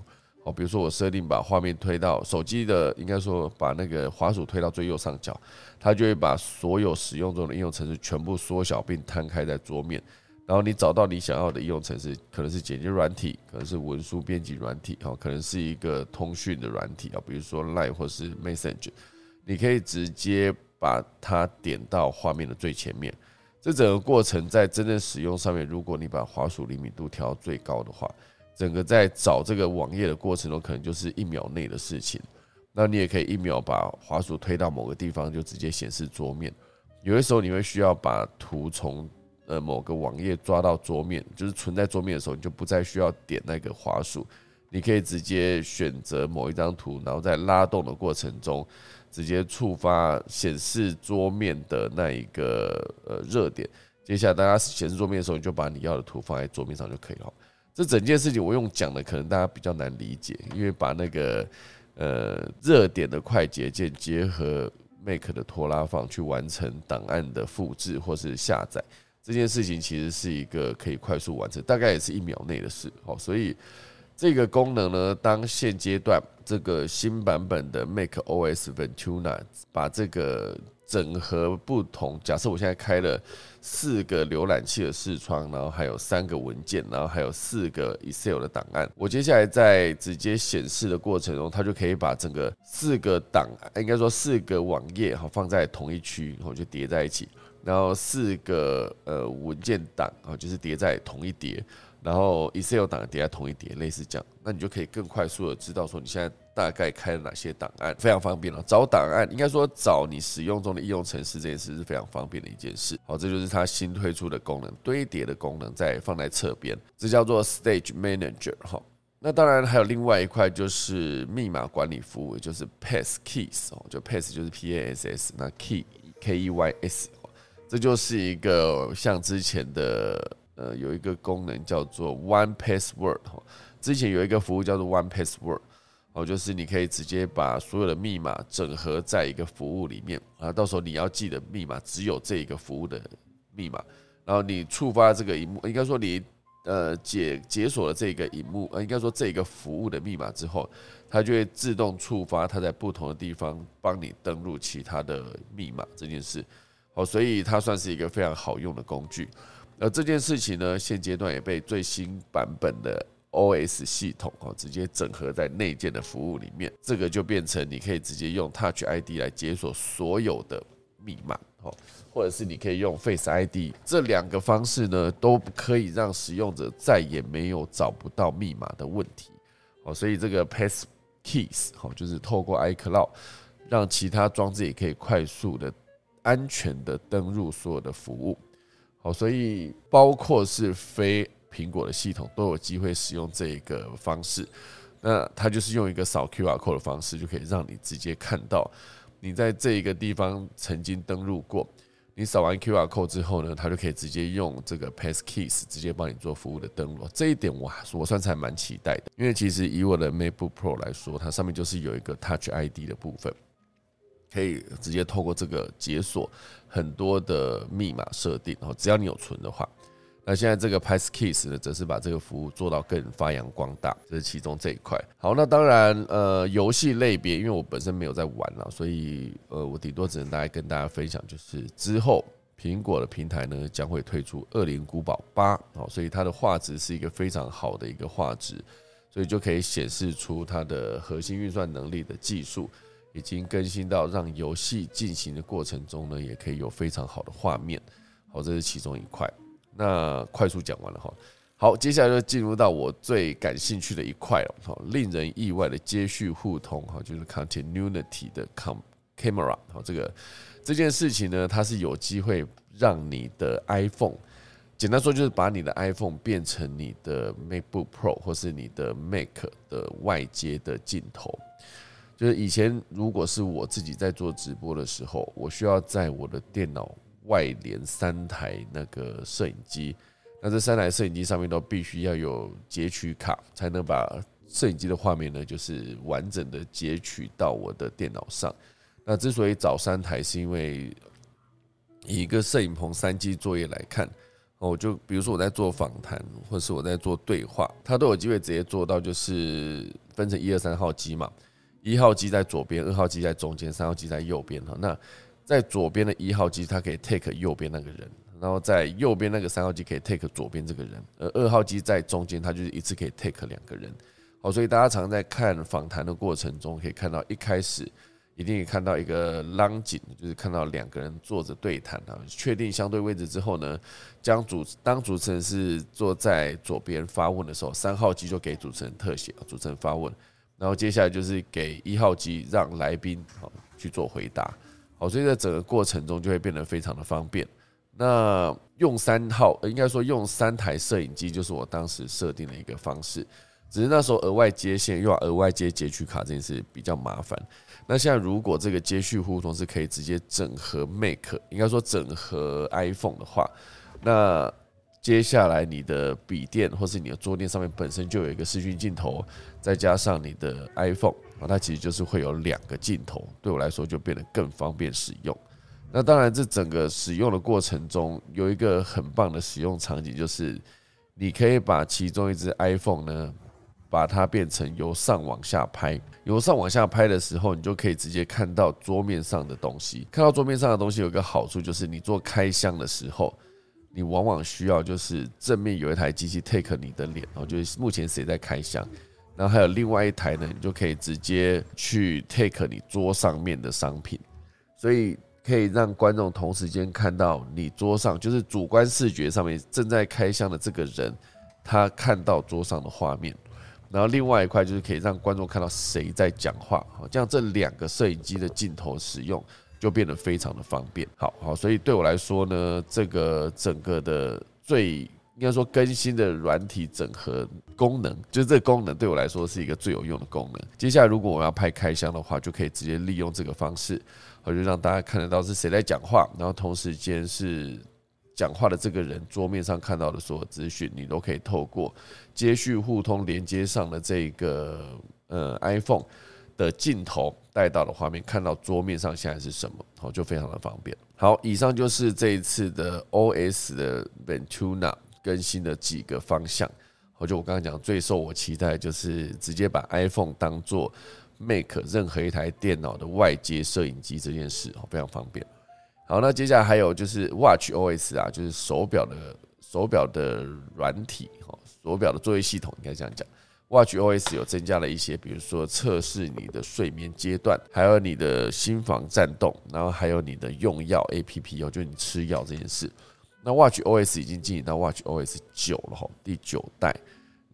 哦，比如说我设定把画面推到手机的，应该说把那个滑鼠推到最右上角，它就会把所有使用中的应用程式全部缩小并摊开在桌面。然后你找到你想要的应用程式，可能是剪辑软体，可能是文书编辑软体，哦，可能是一个通讯的软体啊，比如说 Line 或是 Message，你可以直接。把它点到画面的最前面。这整个过程在真正使用上面，如果你把滑鼠灵敏度调到最高的话，整个在找这个网页的过程中，可能就是一秒内的事情。那你也可以一秒把滑鼠推到某个地方，就直接显示桌面。有的时候你会需要把图从呃某个网页抓到桌面，就是存在桌面的时候，你就不再需要点那个滑鼠，你可以直接选择某一张图，然后在拉动的过程中，直接触发显示桌面的那一个呃热点。接下来大家显示桌面的时候，你就把你要的图放在桌面上就可以了。这整件事情我用讲的可能大家比较难理解，因为把那个。呃，热点的快捷键结合 Make 的拖拉放去完成档案的复制或是下载，这件事情其实是一个可以快速完成，大概也是一秒内的事。好，所以这个功能呢，当现阶段这个新版本的 Make OS Ventura 把这个。整合不同。假设我现在开了四个浏览器的视窗，然后还有三个文件，然后还有四个 Excel 的档案。我接下来在直接显示的过程中，它就可以把整个四个档，应该说四个网页哈放在同一区，然后就叠在一起。然后四个呃文件档啊，就是叠在同一叠。然后 Excel 档叠在同一叠，类似这样，那你就可以更快速的知道说你现在大概开了哪些档案，非常方便了。找档案，应该说找你使用中的应用程式这件事是非常方便的一件事。好，这就是它新推出的功能，堆叠的功能在放在侧边，这叫做 Stage Manager 哈。那当然还有另外一块就是密码管理服务，就是 Pass Keys 哦，就 Pass 就是 P A S S，那 Key K E Y S，这就是一个像之前的。呃，有一个功能叫做 One Password 哈，之前有一个服务叫做 One Password，哦，就是你可以直接把所有的密码整合在一个服务里面。啊，到时候你要记的密码只有这一个服务的密码，然后你触发这个荧幕，应该说你呃解解锁了这个荧幕，呃，应该说这个服务的密码之后，它就会自动触发它在不同的地方帮你登录其他的密码这件事，好，所以它算是一个非常好用的工具。而这件事情呢，现阶段也被最新版本的 OS 系统哦，直接整合在内建的服务里面。这个就变成你可以直接用 Touch ID 来解锁所有的密码哦，或者是你可以用 Face ID，这两个方式呢，都可以让使用者再也没有找不到密码的问题哦。所以这个 Pass Keys 哦，就是透过 iCloud 让其他装置也可以快速的、安全的登入所有的服务。好，所以包括是非苹果的系统都有机会使用这一个方式。那它就是用一个扫 QR code 的方式，就可以让你直接看到你在这一个地方曾经登录过。你扫完 QR code 之后呢，它就可以直接用这个 Pass Keys 直接帮你做服务的登录。这一点我我算是还蛮期待的，因为其实以我的 MacBook Pro 来说，它上面就是有一个 Touch ID 的部分。可以直接透过这个解锁很多的密码设定，然后只要你有存的话，那现在这个 Passkeys 呢，则是把这个服务做到更发扬光大，这是其中这一块。好，那当然，呃，游戏类别，因为我本身没有在玩了，所以呃，我顶多只能大概跟大家分享，就是之后苹果的平台呢将会推出《恶灵古堡八》，哦，所以它的画质是一个非常好的一个画质，所以就可以显示出它的核心运算能力的技术。已经更新到让游戏进行的过程中呢，也可以有非常好的画面。好，这是其中一块。那快速讲完了哈。好，接下来就进入到我最感兴趣的一块了。好，令人意外的接续互通哈，就是 Continuity 的 Camera。好，这个这件事情呢，它是有机会让你的 iPhone，简单说就是把你的 iPhone 变成你的 MacBook Pro 或是你的 Mac 的外接的镜头。就是以前，如果是我自己在做直播的时候，我需要在我的电脑外连三台那个摄影机，那这三台摄影机上面都必须要有截取卡，才能把摄影机的画面呢，就是完整的截取到我的电脑上。那之所以找三台，是因为以一个摄影棚三机作业来看，哦，就比如说我在做访谈，或是我在做对话，它都有机会直接做到，就是分成一二三号机嘛。一号机在左边，二号机在中间，三号机在右边哈。那在左边的一号机，它可以 take 右边那个人，然后在右边那个三号机可以 take 左边这个人，而二号机在中间，它就是一次可以 take 两个人。好，所以大家常在看访谈的过程中，可以看到一开始一定看到一个浪景，就是看到两个人坐着对谈啊，确定相对位置之后呢，将主当主持人是坐在左边发问的时候，三号机就给主持人特写，主持人发问，然后接下来就是给一号机让来宾好去做回答，好，所以在整个过程中就会变得非常的方便。那用三号，应该说用三台摄影机，就是我当时设定的一个方式。只是那时候额外接线又要额外接截取卡这件事比较麻烦。那现在如果这个接续互通是可以直接整合 Make，应该说整合 iPhone 的话，那接下来你的笔电或是你的桌垫上面本身就有一个视讯镜头，再加上你的 iPhone 啊，它其实就是会有两个镜头，对我来说就变得更方便使用。那当然，这整个使用的过程中有一个很棒的使用场景，就是你可以把其中一只 iPhone 呢。把它变成由上往下拍，由上往下拍的时候，你就可以直接看到桌面上的东西。看到桌面上的东西有一个好处，就是你做开箱的时候，你往往需要就是正面有一台机器 take 你的脸，然后就是目前谁在开箱，然后还有另外一台呢，你就可以直接去 take 你桌上面的商品，所以可以让观众同时间看到你桌上就是主观视觉上面正在开箱的这个人，他看到桌上的画面。然后另外一块就是可以让观众看到谁在讲话，好，这样这两个摄影机的镜头使用就变得非常的方便。好好，所以对我来说呢，这个整个的最应该说更新的软体整合功能，就是这个功能对我来说是一个最有用的功能。接下来如果我要拍开箱的话，就可以直接利用这个方式，我就让大家看得到是谁在讲话，然后同时间是。讲话的这个人桌面上看到的所有资讯，你都可以透过接续互通连接上的这个呃 iPhone 的镜头带到的画面，看到桌面上现在是什么，好就非常的方便。好，以上就是这一次的 OS 的 Ventuna 更新的几个方向。好，就我刚刚讲最受我期待就是直接把 iPhone 当做 Make 任何一台电脑的外接摄影机这件事，非常方便。好，那接下来还有就是 Watch OS 啊，就是手表的手表的软体哈，手表的作业系统应该这样讲。Watch OS 有增加了一些，比如说测试你的睡眠阶段，还有你的心房颤动，然后还有你的用药 APP 哦，就你吃药这件事。那 Watch OS 已经进行到 Watch OS 九了哈，第九代。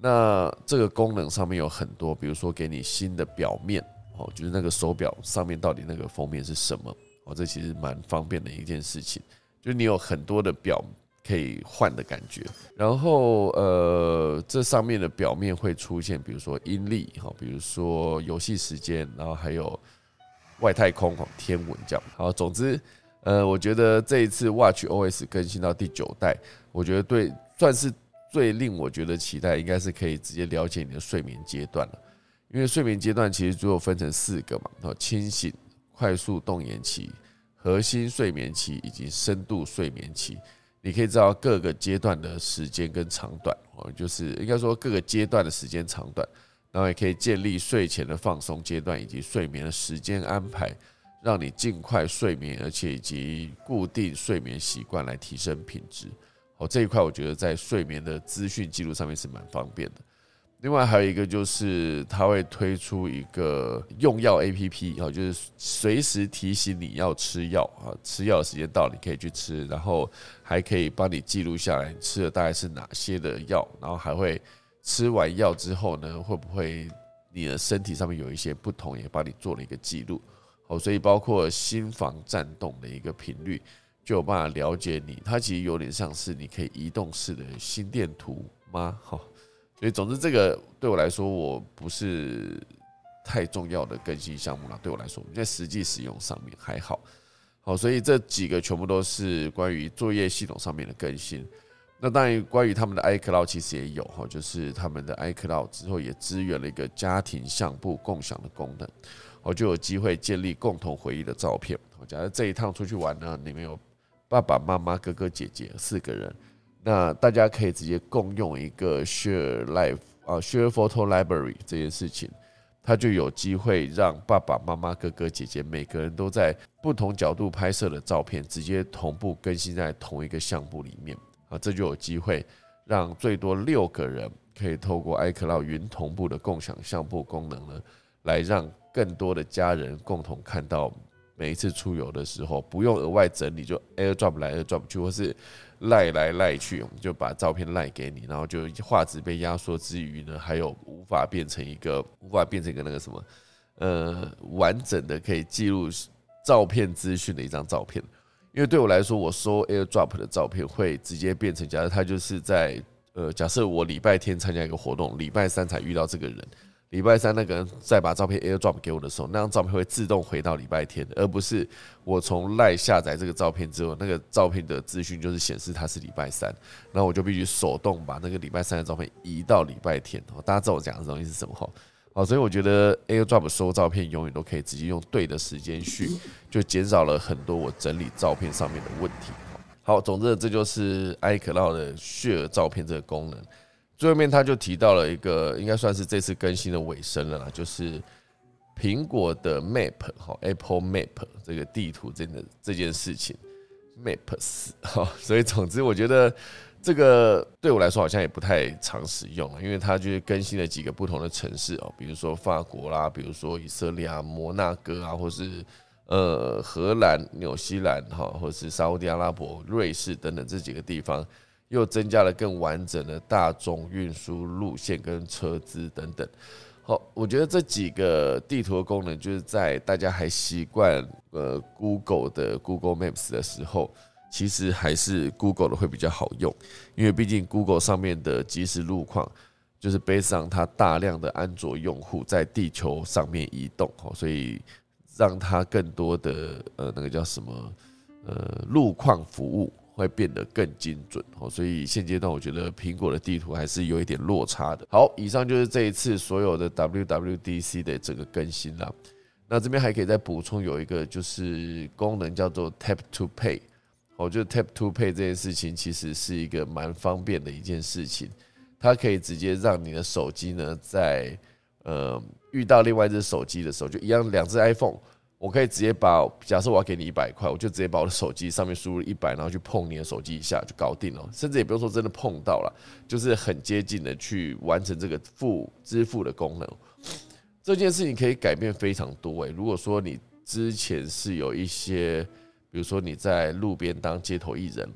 那这个功能上面有很多，比如说给你新的表面哦，就是那个手表上面到底那个封面是什么。哦，这其实蛮方便的一件事情，就你有很多的表可以换的感觉。然后，呃，这上面的表面会出现，比如说阴历，哈，比如说游戏时间，然后还有外太空，哈，天文这样。好，总之，呃，我觉得这一次 Watch OS 更新到第九代，我觉得对，算是最令我觉得期待，应该是可以直接了解你的睡眠阶段了。因为睡眠阶段其实最后分成四个嘛，哦，清醒。快速动眼期、核心睡眠期以及深度睡眠期，你可以知道各个阶段的时间跟长短哦，就是应该说各个阶段的时间长短，然后也可以建立睡前的放松阶段以及睡眠的时间安排，让你尽快睡眠，而且以及固定睡眠习惯来提升品质。哦，这一块我觉得在睡眠的资讯记录上面是蛮方便的。另外还有一个就是，它会推出一个用药 A P P，哈，就是随时提醒你要吃药啊，吃药的时间到，你可以去吃，然后还可以帮你记录下来吃的大概是哪些的药，然后还会吃完药之后呢，会不会你的身体上面有一些不同，也帮你做了一个记录，哦，所以包括心房颤动的一个频率，就有办法了解你，它其实有点像是你可以移动式的心电图吗？哈。所以，总之，这个对我来说，我不是太重要的更新项目了。对我来说，在实际使用上面还好。好，所以这几个全部都是关于作业系统上面的更新。那当然，关于他们的 iCloud 其实也有哈，就是他们的 iCloud 之后也支援了一个家庭相簿共享的功能，我就有机会建立共同回忆的照片。假如这一趟出去玩呢，里面有爸爸妈妈、哥哥姐姐四个人。那大家可以直接共用一个 Share Life 啊，Share Photo Library 这件事情，它就有机会让爸爸妈妈、哥哥姐姐每个人都在不同角度拍摄的照片，直接同步更新在同一个相簿里面啊，这就有机会让最多六个人可以透过 iCloud 云同步的共享相簿功能呢，来让。更多的家人共同看到每一次出游的时候，不用额外整理，就 AirDrop 来 AirDrop 去，或是赖来赖去，我们就把照片赖给你，然后就画质被压缩之余呢，还有无法变成一个无法变成一个那个什么呃完整的可以记录照片资讯的一张照片。因为对我来说，我收 AirDrop 的照片会直接变成，假设他就是在呃，假设我礼拜天参加一个活动，礼拜三才遇到这个人。礼拜三那个人再把照片 AirDrop 给我的时候，那张照片会自动回到礼拜天，而不是我从赖下载这个照片之后，那个照片的资讯就是显示它是礼拜三，那我就必须手动把那个礼拜三的照片移到礼拜天。哦大家知道我讲的东西是什么哈？哦，所以我觉得 AirDrop 收照片永远都可以直接用对的时间序，就减少了很多我整理照片上面的问题。好，总之这就是 iCloud 的 Share 照片这个功能。最后面他就提到了一个，应该算是这次更新的尾声了啦，就是苹果的 Map 哈，Apple Map 这个地图真的这件事情，Maps 哈，所以总之我觉得这个对我来说好像也不太常使用了，因为它就是更新了几个不同的城市哦，比如说法国啦，比如说以色列啊、摩纳哥啊，或是呃荷兰、纽西兰哈，或是沙地阿拉伯、瑞士等等这几个地方。又增加了更完整的大众运输路线跟车资等等。好，我觉得这几个地图的功能，就是在大家还习惯呃 Google 的 Google Maps 的时候，其实还是 Google 的会比较好用，因为毕竟 Google 上面的即时路况，就是 base 上它大量的安卓用户在地球上面移动，好所以让它更多的呃那个叫什么呃路况服务。会变得更精准哦，所以现阶段我觉得苹果的地图还是有一点落差的。好，以上就是这一次所有的 WWDC 的这个更新啦。那这边还可以再补充有一个就是功能叫做 Tap to Pay。我觉得 Tap to Pay 这件事情其实是一个蛮方便的一件事情，它可以直接让你的手机呢在呃遇到另外一只手机的时候，就一样两只 iPhone。我可以直接把，假设我要给你一百块，我就直接把我的手机上面输入一百，然后去碰你的手机一下就搞定了，甚至也不用说真的碰到了，就是很接近的去完成这个付支付的功能。这件事情可以改变非常多诶。如果说你之前是有一些，比如说你在路边当街头艺人，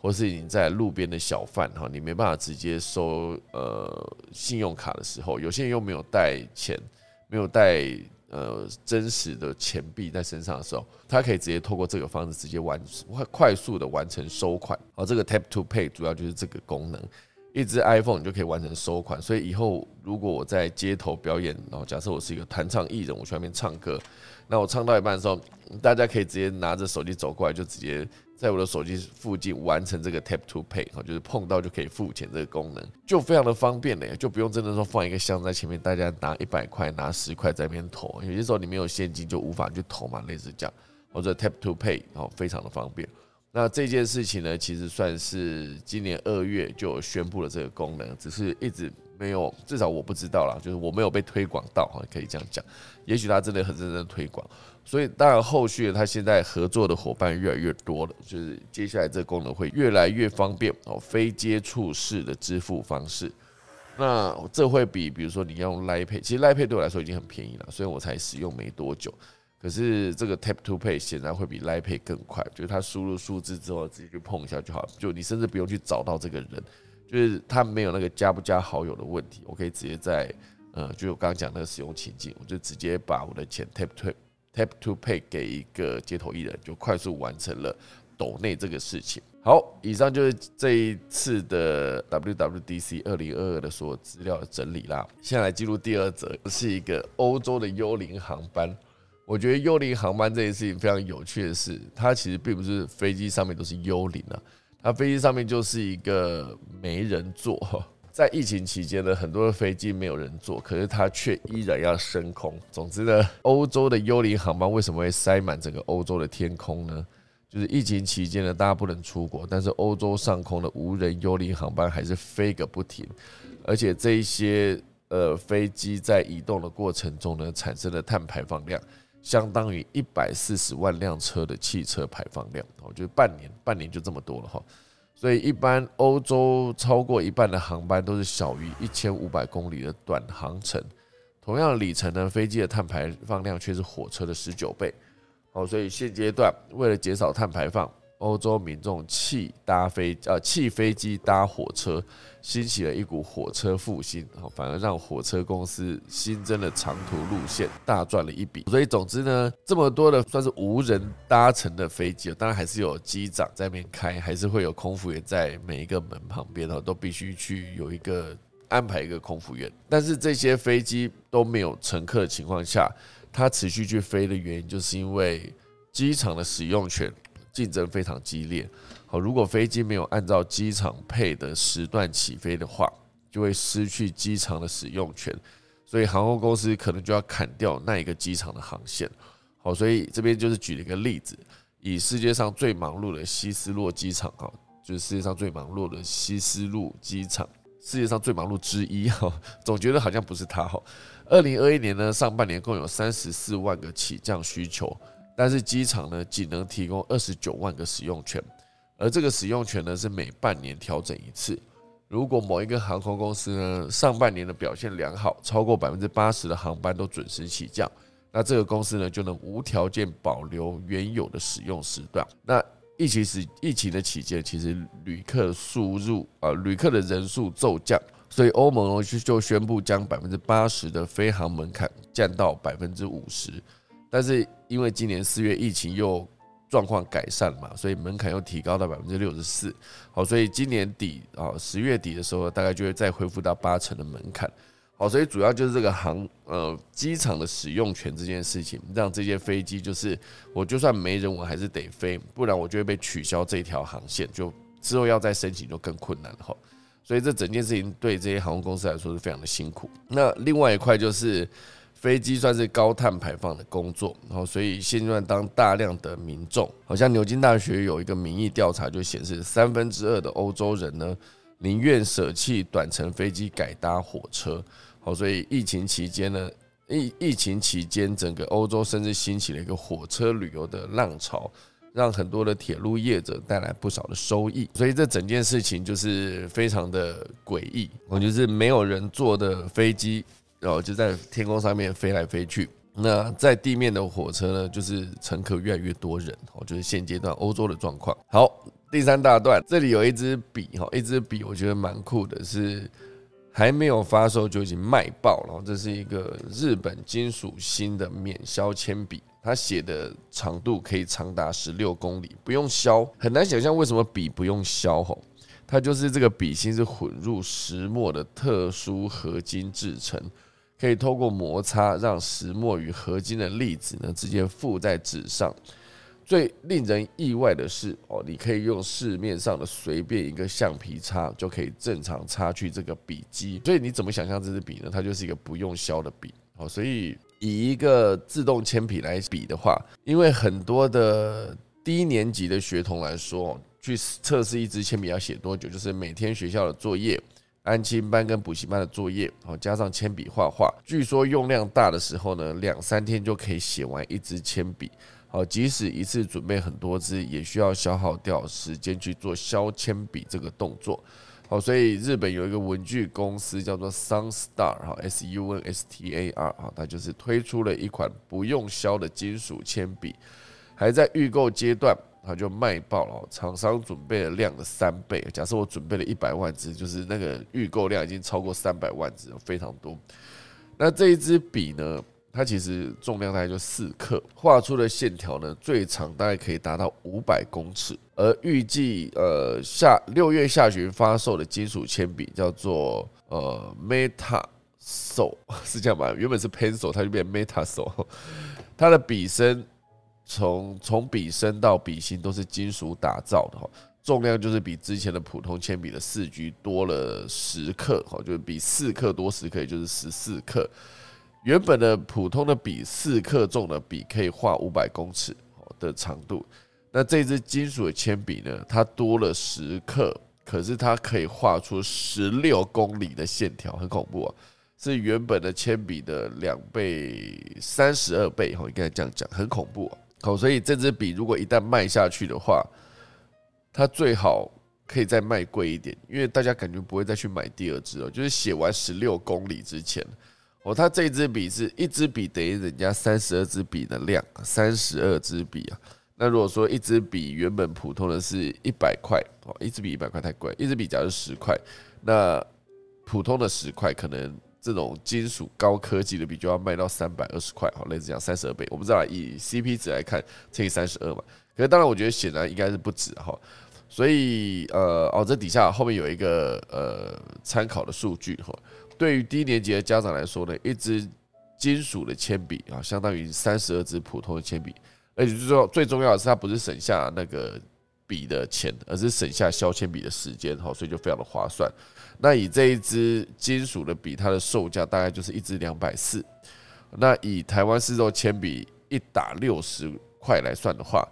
或是你在路边的小贩哈，你没办法直接收呃信用卡的时候，有些人又没有带钱，没有带。呃，真实的钱币在身上的时候，它可以直接透过这个方式直接完快快速的完成收款。而这个 Tap to Pay 主要就是这个功能，一只 iPhone 你就可以完成收款。所以以后如果我在街头表演，然后假设我是一个弹唱艺人，我去外面唱歌，那我唱到一半的时候，大家可以直接拿着手机走过来，就直接。在我的手机附近完成这个 Tap to Pay，就是碰到就可以付钱这个功能，就非常的方便嘞，就不用真的说放一个箱在前面，大家拿一百块、拿十块在那边投，有些时候你没有现金就无法去投嘛，类似这样，或者 Tap to Pay 哦，非常的方便。那这件事情呢，其实算是今年二月就宣布了这个功能，只是一直没有，至少我不知道啦，就是我没有被推广到哈，可以这样讲，也许他真的很认真推广。所以，当然，后续他现在合作的伙伴越来越多了，就是接下来这个功能会越来越方便哦，非接触式的支付方式。那这会比，比如说你要用 l i p a y 其实 l i p a y 对我来说已经很便宜了，所以我才使用没多久，可是这个 Tap to Pay 显然会比 Line Pay 更快，就是它输入数字之后直接去碰一下就好，就你甚至不用去找到这个人，就是他没有那个加不加好友的问题，我可以直接在呃，就我刚刚讲那个使用情境，我就直接把我的钱 Tap to Tap to Pay 给一个街头艺人，就快速完成了抖内这个事情。好，以上就是这一次的 WWDC 二零二二的所有资料的整理啦。现在来进入第二则，是一个欧洲的幽灵航班。我觉得幽灵航班这件事情非常有趣的是，它其实并不是飞机上面都是幽灵啊，它飞机上面就是一个没人坐。在疫情期间呢，很多的飞机没有人坐，可是它却依然要升空。总之呢，欧洲的幽灵航班为什么会塞满整个欧洲的天空呢？就是疫情期间呢，大家不能出国，但是欧洲上空的无人幽灵航班还是飞个不停，而且这一些呃飞机在移动的过程中呢，产生的碳排放量相当于一百四十万辆车的汽车排放量。哦，就是半年，半年就这么多了哈。所以，一般欧洲超过一半的航班都是小于一千五百公里的短航程，同样的里程呢，飞机的碳排放量却是火车的十九倍。哦，所以现阶段为了减少碳排放，欧洲民众弃搭飞呃弃飞机搭火车，兴起了一股火车复兴，反而让火车公司新增了长途路线，大赚了一笔。所以总之呢，这么多的算是无人搭乘的飞机，当然还是有机长在那边开，还是会有空服员在每一个门旁边哦，都必须去有一个安排一个空服员。但是这些飞机都没有乘客的情况下，它持续去飞的原因，就是因为机场的使用权。竞争非常激烈。好，如果飞机没有按照机场配的时段起飞的话，就会失去机场的使用权，所以航空公司可能就要砍掉那一个机场的航线。好，所以这边就是举了一个例子，以世界上最忙碌的希斯洛机场哈，就是世界上最忙碌的希斯路机场，世界上最忙碌之一哈，总觉得好像不是它哈。二零二一年呢，上半年共有三十四万个起降需求。但是机场呢，仅能提供二十九万个使用权，而这个使用权呢是每半年调整一次。如果某一个航空公司呢上半年的表现良好，超过百分之八十的航班都准时起降，那这个公司呢就能无条件保留原有的使用时段。那疫情时疫情的期间，其实旅客输入啊旅客的人数骤降，所以欧盟就就宣布将百分之八十的飞航门槛降到百分之五十。但是因为今年四月疫情又状况改善嘛，所以门槛又提高到百分之六十四。好，所以今年底啊十月底的时候，大概就会再恢复到八成的门槛。好，所以主要就是这个航呃机场的使用权这件事情，让这些飞机就是我就算没人我还是得飞，不然我就会被取消这条航线，就之后要再申请就更困难了哈。所以这整件事情对这些航空公司来说是非常的辛苦。那另外一块就是。飞机算是高碳排放的工作，然后所以现在当大量的民众，好像牛津大学有一个民意调查就显示，三分之二的欧洲人呢宁愿舍弃短程飞机改搭火车。好，所以疫情期间呢，疫疫情期间整个欧洲甚至兴起了一个火车旅游的浪潮，让很多的铁路业者带来不少的收益。所以这整件事情就是非常的诡异，我就是没有人坐的飞机。然后就在天空上面飞来飞去。那在地面的火车呢，就是乘客越来越多人，哦，就是现阶段欧洲的状况。好，第三大段，这里有一支笔，哈，一支笔我觉得蛮酷的，是还没有发售就已经卖爆了。这是一个日本金属芯的免削铅笔，它写的长度可以长达十六公里，不用削。很难想象为什么笔不用削，吼。它就是这个笔芯是混入石墨的特殊合金制成。可以透过摩擦，让石墨与合金的粒子呢直接附在纸上。最令人意外的是，哦，你可以用市面上的随便一个橡皮擦就可以正常擦去这个笔迹。所以你怎么想象这支笔呢？它就是一个不用削的笔。哦，所以以一个自动铅笔来比的话，因为很多的低年级的学童来说，去测试一支铅笔要写多久，就是每天学校的作业。安亲班跟补习班的作业，好加上铅笔画画，据说用量大的时候呢，两三天就可以写完一支铅笔。好，即使一次准备很多支，也需要消耗掉时间去做削铅笔这个动作。好，所以日本有一个文具公司叫做 Sunstar，哈，S U N S T A R，哈，它就是推出了一款不用削的金属铅笔，还在预购阶段。它就卖爆了，厂商准备的量的三倍。假设我准备了一百万支，就是那个预购量已经超过三百万支，非常多。那这一支笔呢，它其实重量大概就四克，画出的线条呢，最长大概可以达到五百公尺。而预计呃下六月下旬发售的金属铅笔叫做呃 Meta So，是这样吧？原本是 Pencil，它就变 Meta So，它的笔身。从从笔身到笔芯都是金属打造的哈，重量就是比之前的普通铅笔的四 G 多了十克哈，就是比四克多十克，也就是十四克。原本的普通的笔四克重的笔可以画五百公尺的长度，那这支金属的铅笔呢，它多了十克，可是它可以画出十六公里的线条，很恐怖啊！是原本的铅笔的两倍、三十二倍哈，应该这样讲，很恐怖啊！好，所以这支笔如果一旦卖下去的话，它最好可以再卖贵一点，因为大家感觉不会再去买第二支了。就是写完十六公里之前，哦，它这支笔是一支笔等于人家三十二支笔的量，三十二支笔啊。那如果说一支笔原本普通的是一百块，哦，一支笔一百块太贵，一支笔假如十块，那普通的十块，可能这种金属高科技的笔就要卖到三百二十块，好，类似这样三十二倍，我们知道以 CP 值来看乘以三十二嘛，可是当然我觉得显然应该是不止哈，所以呃，哦，这底下后面有一个呃参考的数据哈，对于低年级的家长来说呢，一支金属的铅笔啊，相当于三十二支普通的铅笔。而且最重最重要的是，它不是省下那个笔的钱，而是省下削铅笔的时间，哈，所以就非常的划算。那以这一支金属的笔，它的售价大概就是一支两百四。那以台湾市售铅笔一打六十块来算的话，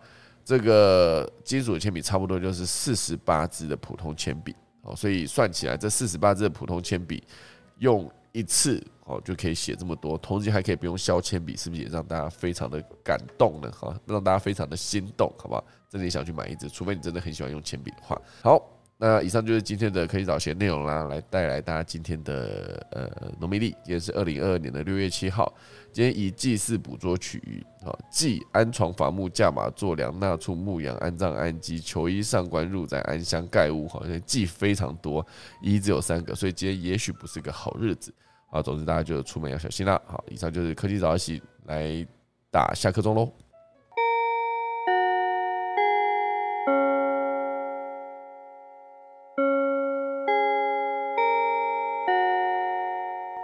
这个金属铅笔差不多就是四十八支的普通铅笔，哦，所以算起来，这四十八支的普通铅笔用。一次哦就可以写这么多，同时还可以不用削铅笔，是不是也让大家非常的感动呢？哈，让大家非常的心动，好不好？真的想去买一支，除非你真的很喜欢用铅笔的话。好，那以上就是今天的科技早些内容啦，来带来大家今天的呃农民历，今天是二零二二年的六月七号，今天以祭祀捕捉取鱼，啊，祭安床伐木架马坐梁纳畜牧羊安葬安鸡求衣上官入宅安乡盖屋，好像祭非常多，一只有三个，所以今天也许不是个好日子。好，总之大家就出门要小心啦。好，以上就是科技早起来打下课钟喽。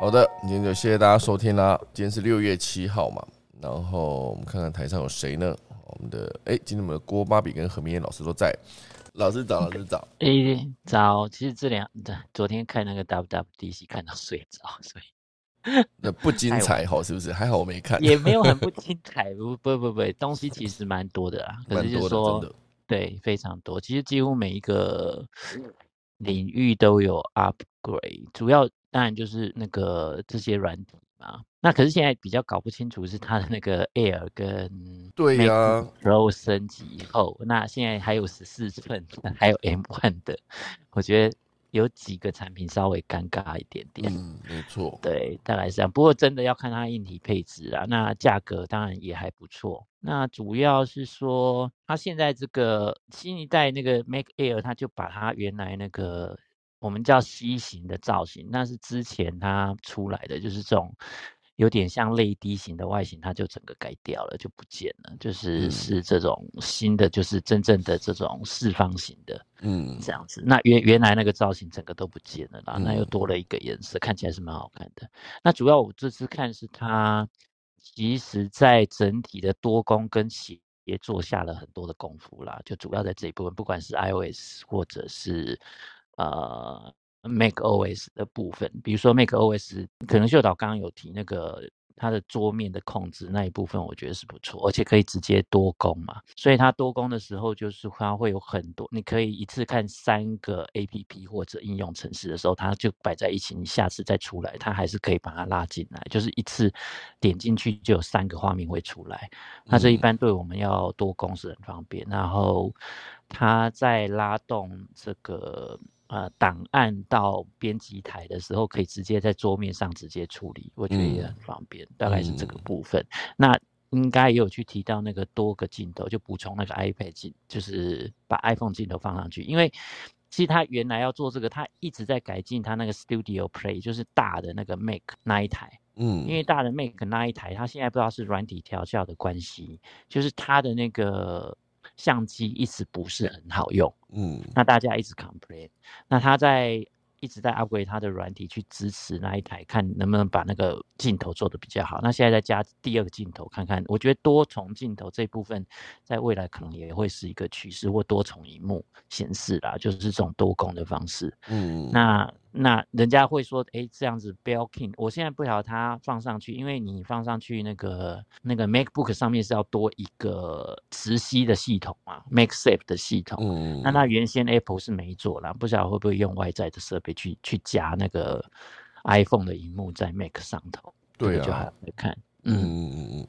好的，今天就谢谢大家收听啦。今天是六月七号嘛，然后我们看看台上有谁呢？我们的哎，今天我们的郭芭比跟何明燕老师都在。老师早，老师早。哎，早。其实这两，昨天看那个 WWDC 看到睡着，所以那不精彩哈，是不是？还好我没看，也没有很不精彩。不不不不，东西其实蛮多的啊。可是就是说，对，非常多。其实几乎每一个领域都有 upgrade，主要当然就是那个这些软体嘛。那可是现在比较搞不清楚是它的那个 Air 跟对呀，Pro 升级以后，那现在还有十四寸，还有 M One 的，我觉得有几个产品稍微尴尬一点点。嗯，没错，对，大概是这样。不过真的要看它硬体配置啊，那价格当然也还不错。那主要是说，它现在这个新一代那个 Mac Air，它就把它原来那个我们叫 C 型的造型，那是之前它出来的，就是这种。有点像泪滴型的外形，它就整个改掉了，就不见了。就是是这种新的，就是真正的这种四方形的，嗯，这样子。那原原来那个造型整个都不见了啦，那又多了一个颜色，看起来是蛮好看的。那主要我这次看是它，其实在整体的多功跟协也做下了很多的功夫啦，就主要在这一部分，不管是 iOS 或者是呃。Mac OS 的部分，比如说 Mac OS，可能秀导刚刚有提那个它的桌面的控制那一部分，我觉得是不错，而且可以直接多工嘛。所以它多工的时候，就是它会有很多，你可以一次看三个 APP 或者应用程式的时候，它就摆在一起，你下次再出来，它还是可以把它拉进来，就是一次点进去就有三个画面会出来。那这一般对我们要多工是很方便。然后它在拉动这个。呃，档案到编辑台的时候，可以直接在桌面上直接处理，我觉得也很方便。大概是这个部分。那应该也有去提到那个多个镜头，就补充那个 iPad 镜，就是把 iPhone 镜头放上去。因为其实他原来要做这个，他一直在改进他那个 Studio Play，就是大的那个 Mac 那一台。嗯。因为大的 Mac 那一台，它现在不知道是软体调教的关系，就是它的那个。相机一直不是很好用，嗯，那大家一直 complain，那他在一直在 upgrade 他的软体去支持那一台，看能不能把那个镜头做的比较好。那现在再加第二个镜头，看看，我觉得多重镜头这部分在未来可能也会是一个趋势，或多重荧幕显示啦，就是这种多功的方式，嗯，那。那人家会说，哎，这样子 b e l k i n 我现在不晓得它放上去，因为你放上去那个那个 MacBook 上面是要多一个磁吸的系统嘛，MacSafe 的系统。嗯。那它原先 Apple 是没做啦，不晓得会不会用外在的设备去去夹那个 iPhone 的荧幕在 Mac 上头。对啊。就还会看。嗯嗯嗯嗯。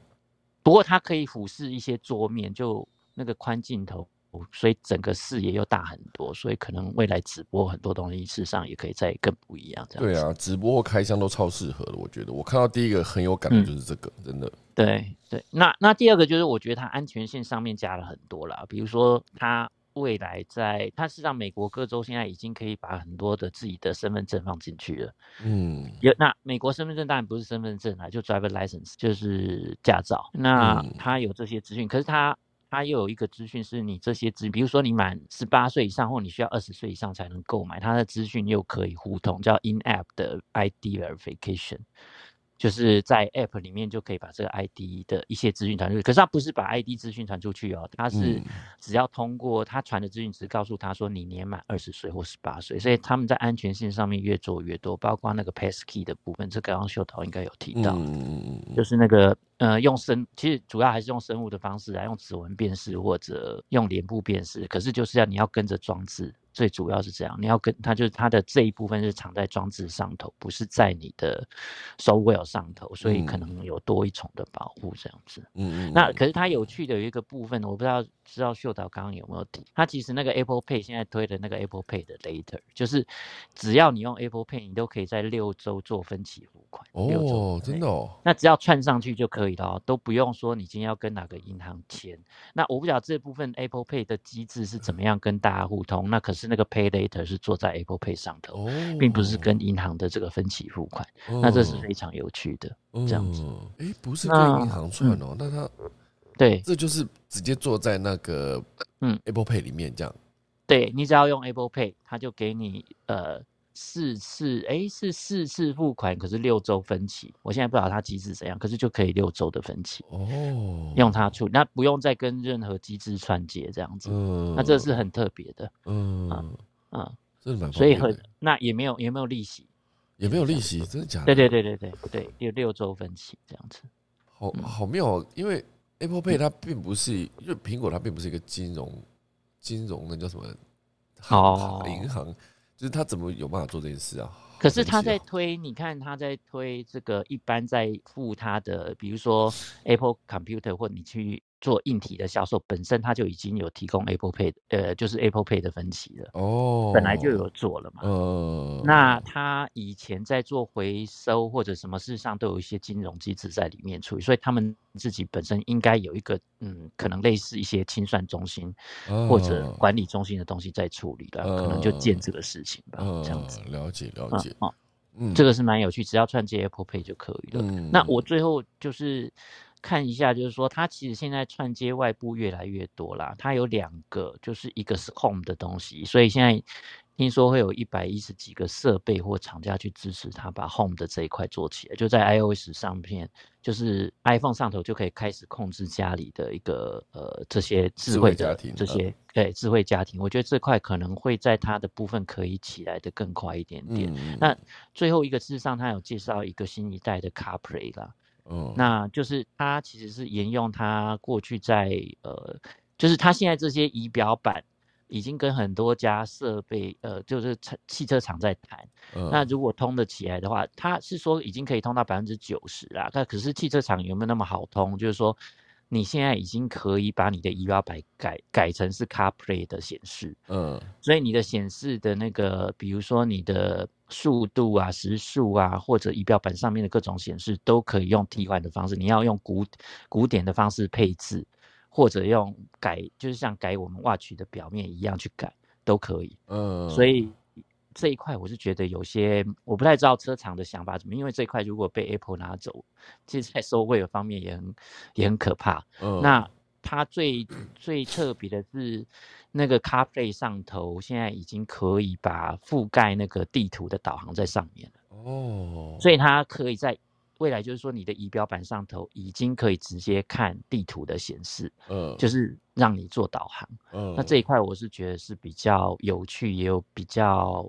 不过它可以俯视一些桌面，就那个宽镜头。所以整个视野又大很多，所以可能未来直播很多东西，事实上也可以再更不一样。这样对啊，直播或开箱都超适合的，我觉得。我看到第一个很有感的就是这个，真的。对对，那那第二个就是我觉得它安全性上面加了很多啦，比如说它未来在它是让美国各州现在已经可以把很多的自己的身份证放进去了。嗯，有那美国身份证当然不是身份证啊，就 driver license 就是驾照。那它有这些资讯，可是它它又有一个资讯是你这些资，比如说你满十八岁以上或你需要二十岁以上才能购买，它的资讯又可以互通，叫 in app 的 ID verification。就是在 App 里面就可以把这个 ID 的一些资讯传出去，可是他不是把 ID 资讯传出去哦，他是只要通过他传的资讯，只告诉他说你年满二十岁或十八岁，所以他们在安全性上面越做越多，包括那个 Passkey 的部分，这刚刚秀导应该有提到，就是那个呃用生，其实主要还是用生物的方式来用指纹辨识或者用脸部辨识，可是就是要你要跟着装置。最主要是这样，你要跟它就是它的这一部分是藏在装置上头，不是在你的 software 上头，所以可能有多一重的保护这样子。嗯嗯。那可是它有趣的有一个部分，我不知道知道秀导刚刚有没有提，它其实那个 Apple Pay 现在推的那个 Apple Pay 的 Later，就是只要你用 Apple Pay，你都可以在六周做分期付款。哦，真的哦。那只要串上去就可以了，都不用说你今天要跟哪个银行签。那我不晓得这部分 Apple Pay 的机制是怎么样跟大家互通，那可是。那个 Pay Later 是做在 Apple Pay 上头，并不是跟银行的这个分期付款。那这是非常有趣的，这样子。哎，不是跟银行串哦，那它对，这就是直接做在那个嗯 Apple Pay 里面这样。对你只要用 Apple Pay，它就给你呃四次，哎是四次付款，可是六周分期。我现在不知道它机制怎样，可是就可以六周的分期哦，用它处理，那不用再跟任何机制串接这样子。嗯，那这是很特别的。嗯啊嗯，真的蛮所以很那也没有也没有利息，也没有利息，真的假的？对对对对对对，有六周分期这样子。好好妙，因为 Apple Pay 它并不是，因为苹果它并不是一个金融金融那叫什么好银行。就是他怎么有办法做这件事啊？可是他在推，你看他在推这个，一般在付他的，比如说 Apple Computer 或你去。做硬体的销售本身，它就已经有提供 Apple Pay，呃，就是 Apple Pay 的分期了。哦，本来就有做了嘛。呃。那他以前在做回收或者什么事上，都有一些金融机制在里面处理，所以他们自己本身应该有一个，嗯，可能类似一些清算中心或者管理中心的东西在处理的，可能就建这个事情吧。这样子。了解了解。哦，嗯，这个是蛮有趣，只要串接 Apple Pay 就可以了。那我最后就是。看一下，就是说，它其实现在串接外部越来越多啦。它有两个，就是一个是 Home 的东西，所以现在听说会有一百一十几个设备或厂家去支持它把 Home 的这一块做起来，就在 iOS 上面，就是 iPhone 上头就可以开始控制家里的一个呃这些智慧家庭这些对智慧家庭。我觉得这块可能会在它的部分可以起来的更快一点点。那最后一个事实上，它有介绍一个新一代的 CarPlay 啦。嗯，那就是它其实是沿用它过去在呃，就是它现在这些仪表板已经跟很多家设备呃，就是汽车厂在谈。那如果通得起来的话，它是说已经可以通到百分之九十啦。那可是汽车厂有没有那么好通？就是说你现在已经可以把你的仪表板改改成是 CarPlay 的显示。嗯，所以你的显示的那个，比如说你的。速度啊，时速啊，或者仪表板上面的各种显示，都可以用替换的方式。你要用古古典的方式配置，或者用改，就是像改我们 watch 的表面一样去改，都可以。嗯，所以这一块我是觉得有些我不太知道车厂的想法怎么，因为这一块如果被 Apple 拿走，其实在收费方面也很也很可怕。嗯，那它最最特别的是。那个咖啡上头现在已经可以把覆盖那个地图的导航在上面了哦，所以它可以在未来就是说你的仪表板上头已经可以直接看地图的显示，嗯，就是让你做导航，嗯，那这一块我是觉得是比较有趣，也有比较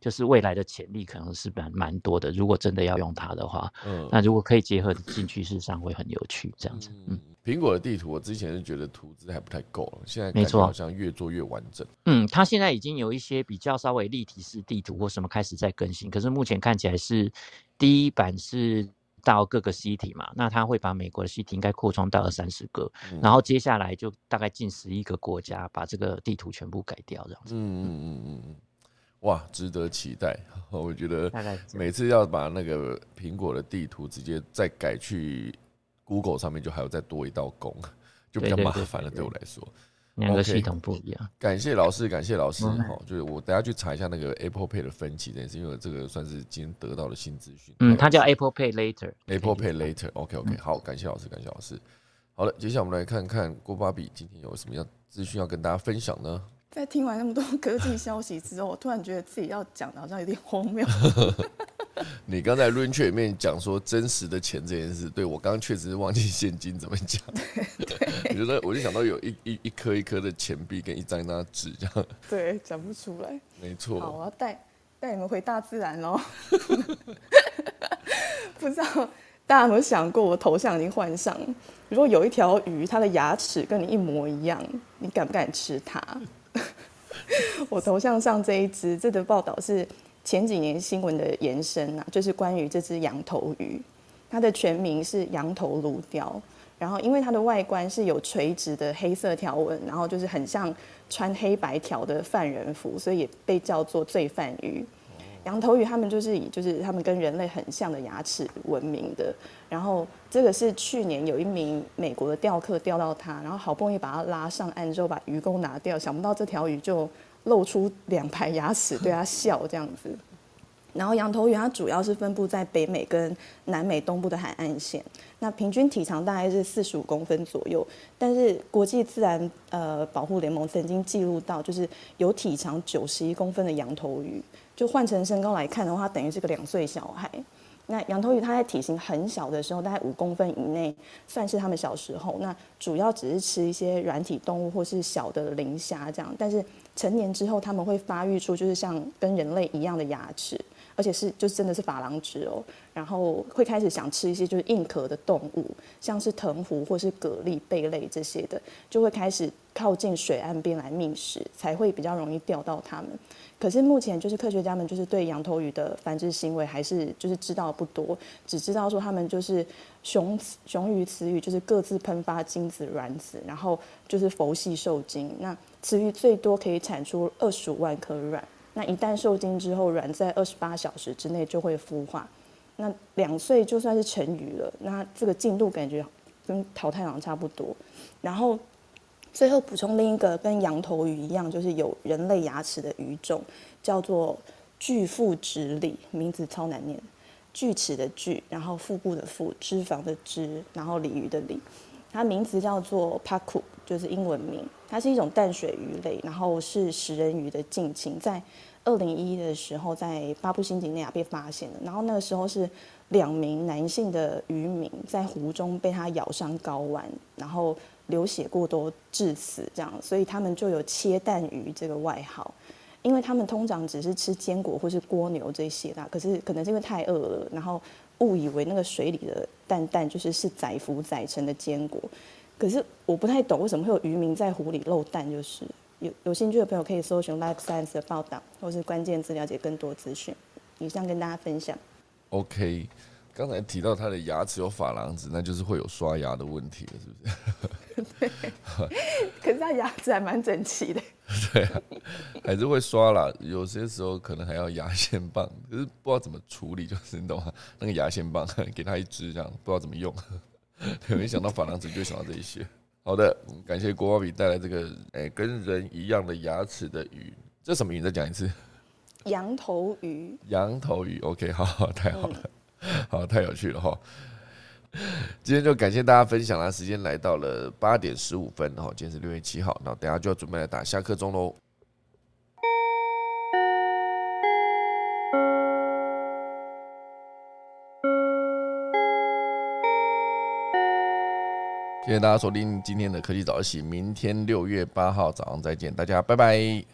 就是未来的潜力可能是蛮蛮多的。如果真的要用它的话，嗯，那如果可以结合进去，事实上会很有趣，这样子，嗯。苹果的地图，我之前是觉得图资还不太够了，现在没错好像越做越完整。嗯，它现在已经有一些比较稍微立体式地图或什么开始在更新，可是目前看起来是第一版是到各个 city 嘛，那他会把美国的 city 应该扩充到二三十个，嗯然后接下来就大概近十一个国家把这个地图全部改掉，这样子，嗯嗯嗯嗯嗯，哇，值得期待。我觉得每次要把那个苹果的地图直接再改去 Google 上面，就还要再多一道工，就比较麻烦了。对对我来说，两个系统不一样。感谢老师，感谢老师。嗯，就是我等下去查一下那个 Apple Pay 的分期这件事，因为这个算是今天得到的新资讯。嗯，它叫 Apple Pay Later。Apple Pay Later。OK OK，好，嗯感谢老师，感谢老师。好了，接下来我们来看看郭芭比今天有什么样资讯要跟大家分享呢？在听完那么多科技消息之后，我突然觉得自己要讲的好像有点荒谬。你刚才 Rain 里面讲说真实的钱这件事，对我刚刚确实是忘记现金怎么讲。我觉得我就想到有一一一颗一颗的钱币跟一张一张的纸这样，对，讲不出来。没错好，我。要带带你们回大自然喽。不知道大家有没有想过，我头像已经换上了。如果有一条鱼，它的牙齿跟你一模一样，你敢不敢吃它？我头像上这一只，这个报道是前几年新闻的延伸啊，就是关于这只羊头鱼，它的全名是羊头鲈鲷。然后，因为它的外观是有垂直的黑色条纹，然后就是很像穿黑白条的犯人服，所以也被叫做罪犯鱼。羊头鱼他们就是以就是他们跟人类很像的牙齿闻名的。然后这个是去年有一名美国的钓客钓到它，然后好不容易把它拉上岸之后把鱼钩拿掉，想不到这条鱼就露出两排牙齿 对它笑这样子。然后羊头鱼它主要是分布在北美跟南美东部的海岸线，那平均体长大概是四十五公分左右。但是国际自然呃保护联盟曾经记录到，就是有体长九十一公分的羊头鱼，就换成身高来看的话，等于是个两岁小孩。那羊头鱼它在体型很小的时候，大概五公分以内，算是它们小时候。那主要只是吃一些软体动物或是小的磷虾这样，但是成年之后，它们会发育出就是像跟人类一样的牙齿。而且是就真的是珐琅质哦，然后会开始想吃一些就是硬壳的动物，像是藤壶或是蛤蜊、贝类这些的，就会开始靠近水岸边来觅食，才会比较容易钓到它们。可是目前就是科学家们就是对羊头鱼的繁殖行为还是就是知道不多，只知道说它们就是雄雄鱼、雌鱼就是各自喷发精子、卵子，然后就是佛系受精。那雌鱼最多可以产出二十五万颗卵。那一旦受精之后，卵在二十八小时之内就会孵化。那两岁就算是成鱼了，那这个进度感觉跟淘汰狼差不多。然后最后补充另一个跟羊头鱼一样，就是有人类牙齿的鱼种，叫做巨腹直鲤，名字超难念，锯齿的锯，然后腹部的腹，脂肪的脂，然后鲤鱼的鲤。它名字叫做 paku，就是英文名。它是一种淡水鱼类，然后是食人鱼的近亲，在二零一一的时候在巴布新几内亚被发现的。然后那个时候是两名男性的渔民在湖中被它咬伤睾丸，然后流血过多致死，这样，所以他们就有切蛋鱼这个外号。因为他们通常只是吃坚果或是蜗牛这些啦，可是可能是因为太饿了，然后误以为那个水里的蛋蛋就是是载浮载沉的坚果。可是我不太懂为什么会有渔民在湖里漏蛋，就是有有兴趣的朋友可以搜寻 Life Science 的报道，或是关键字了解更多资讯。以上跟大家分享。OK，刚才提到他的牙齿有珐琅质，那就是会有刷牙的问题了，是不是？对 可是他牙齿还蛮整齐的。对啊，还是会刷啦。有些时候可能还要牙线棒，可是不知道怎么处理，就是你懂吗？那个牙线棒 给他一支，这样不知道怎么用。对，没想到珐琅质，就想到这一些。好的，感谢国宝比带来这个诶、跟人一样的牙齿的鱼，这什么鱼？再讲一次。羊头鱼，羊头鱼，OK，好好，太好了，好，太有趣了哈。今天就感谢大家分享啦，时间来到了八点十五分，哈，今天是六月七号，那等下就要准备来打下课钟喽。谢谢大家锁定今天的科技早起，明天六月八号早上再见，大家拜拜。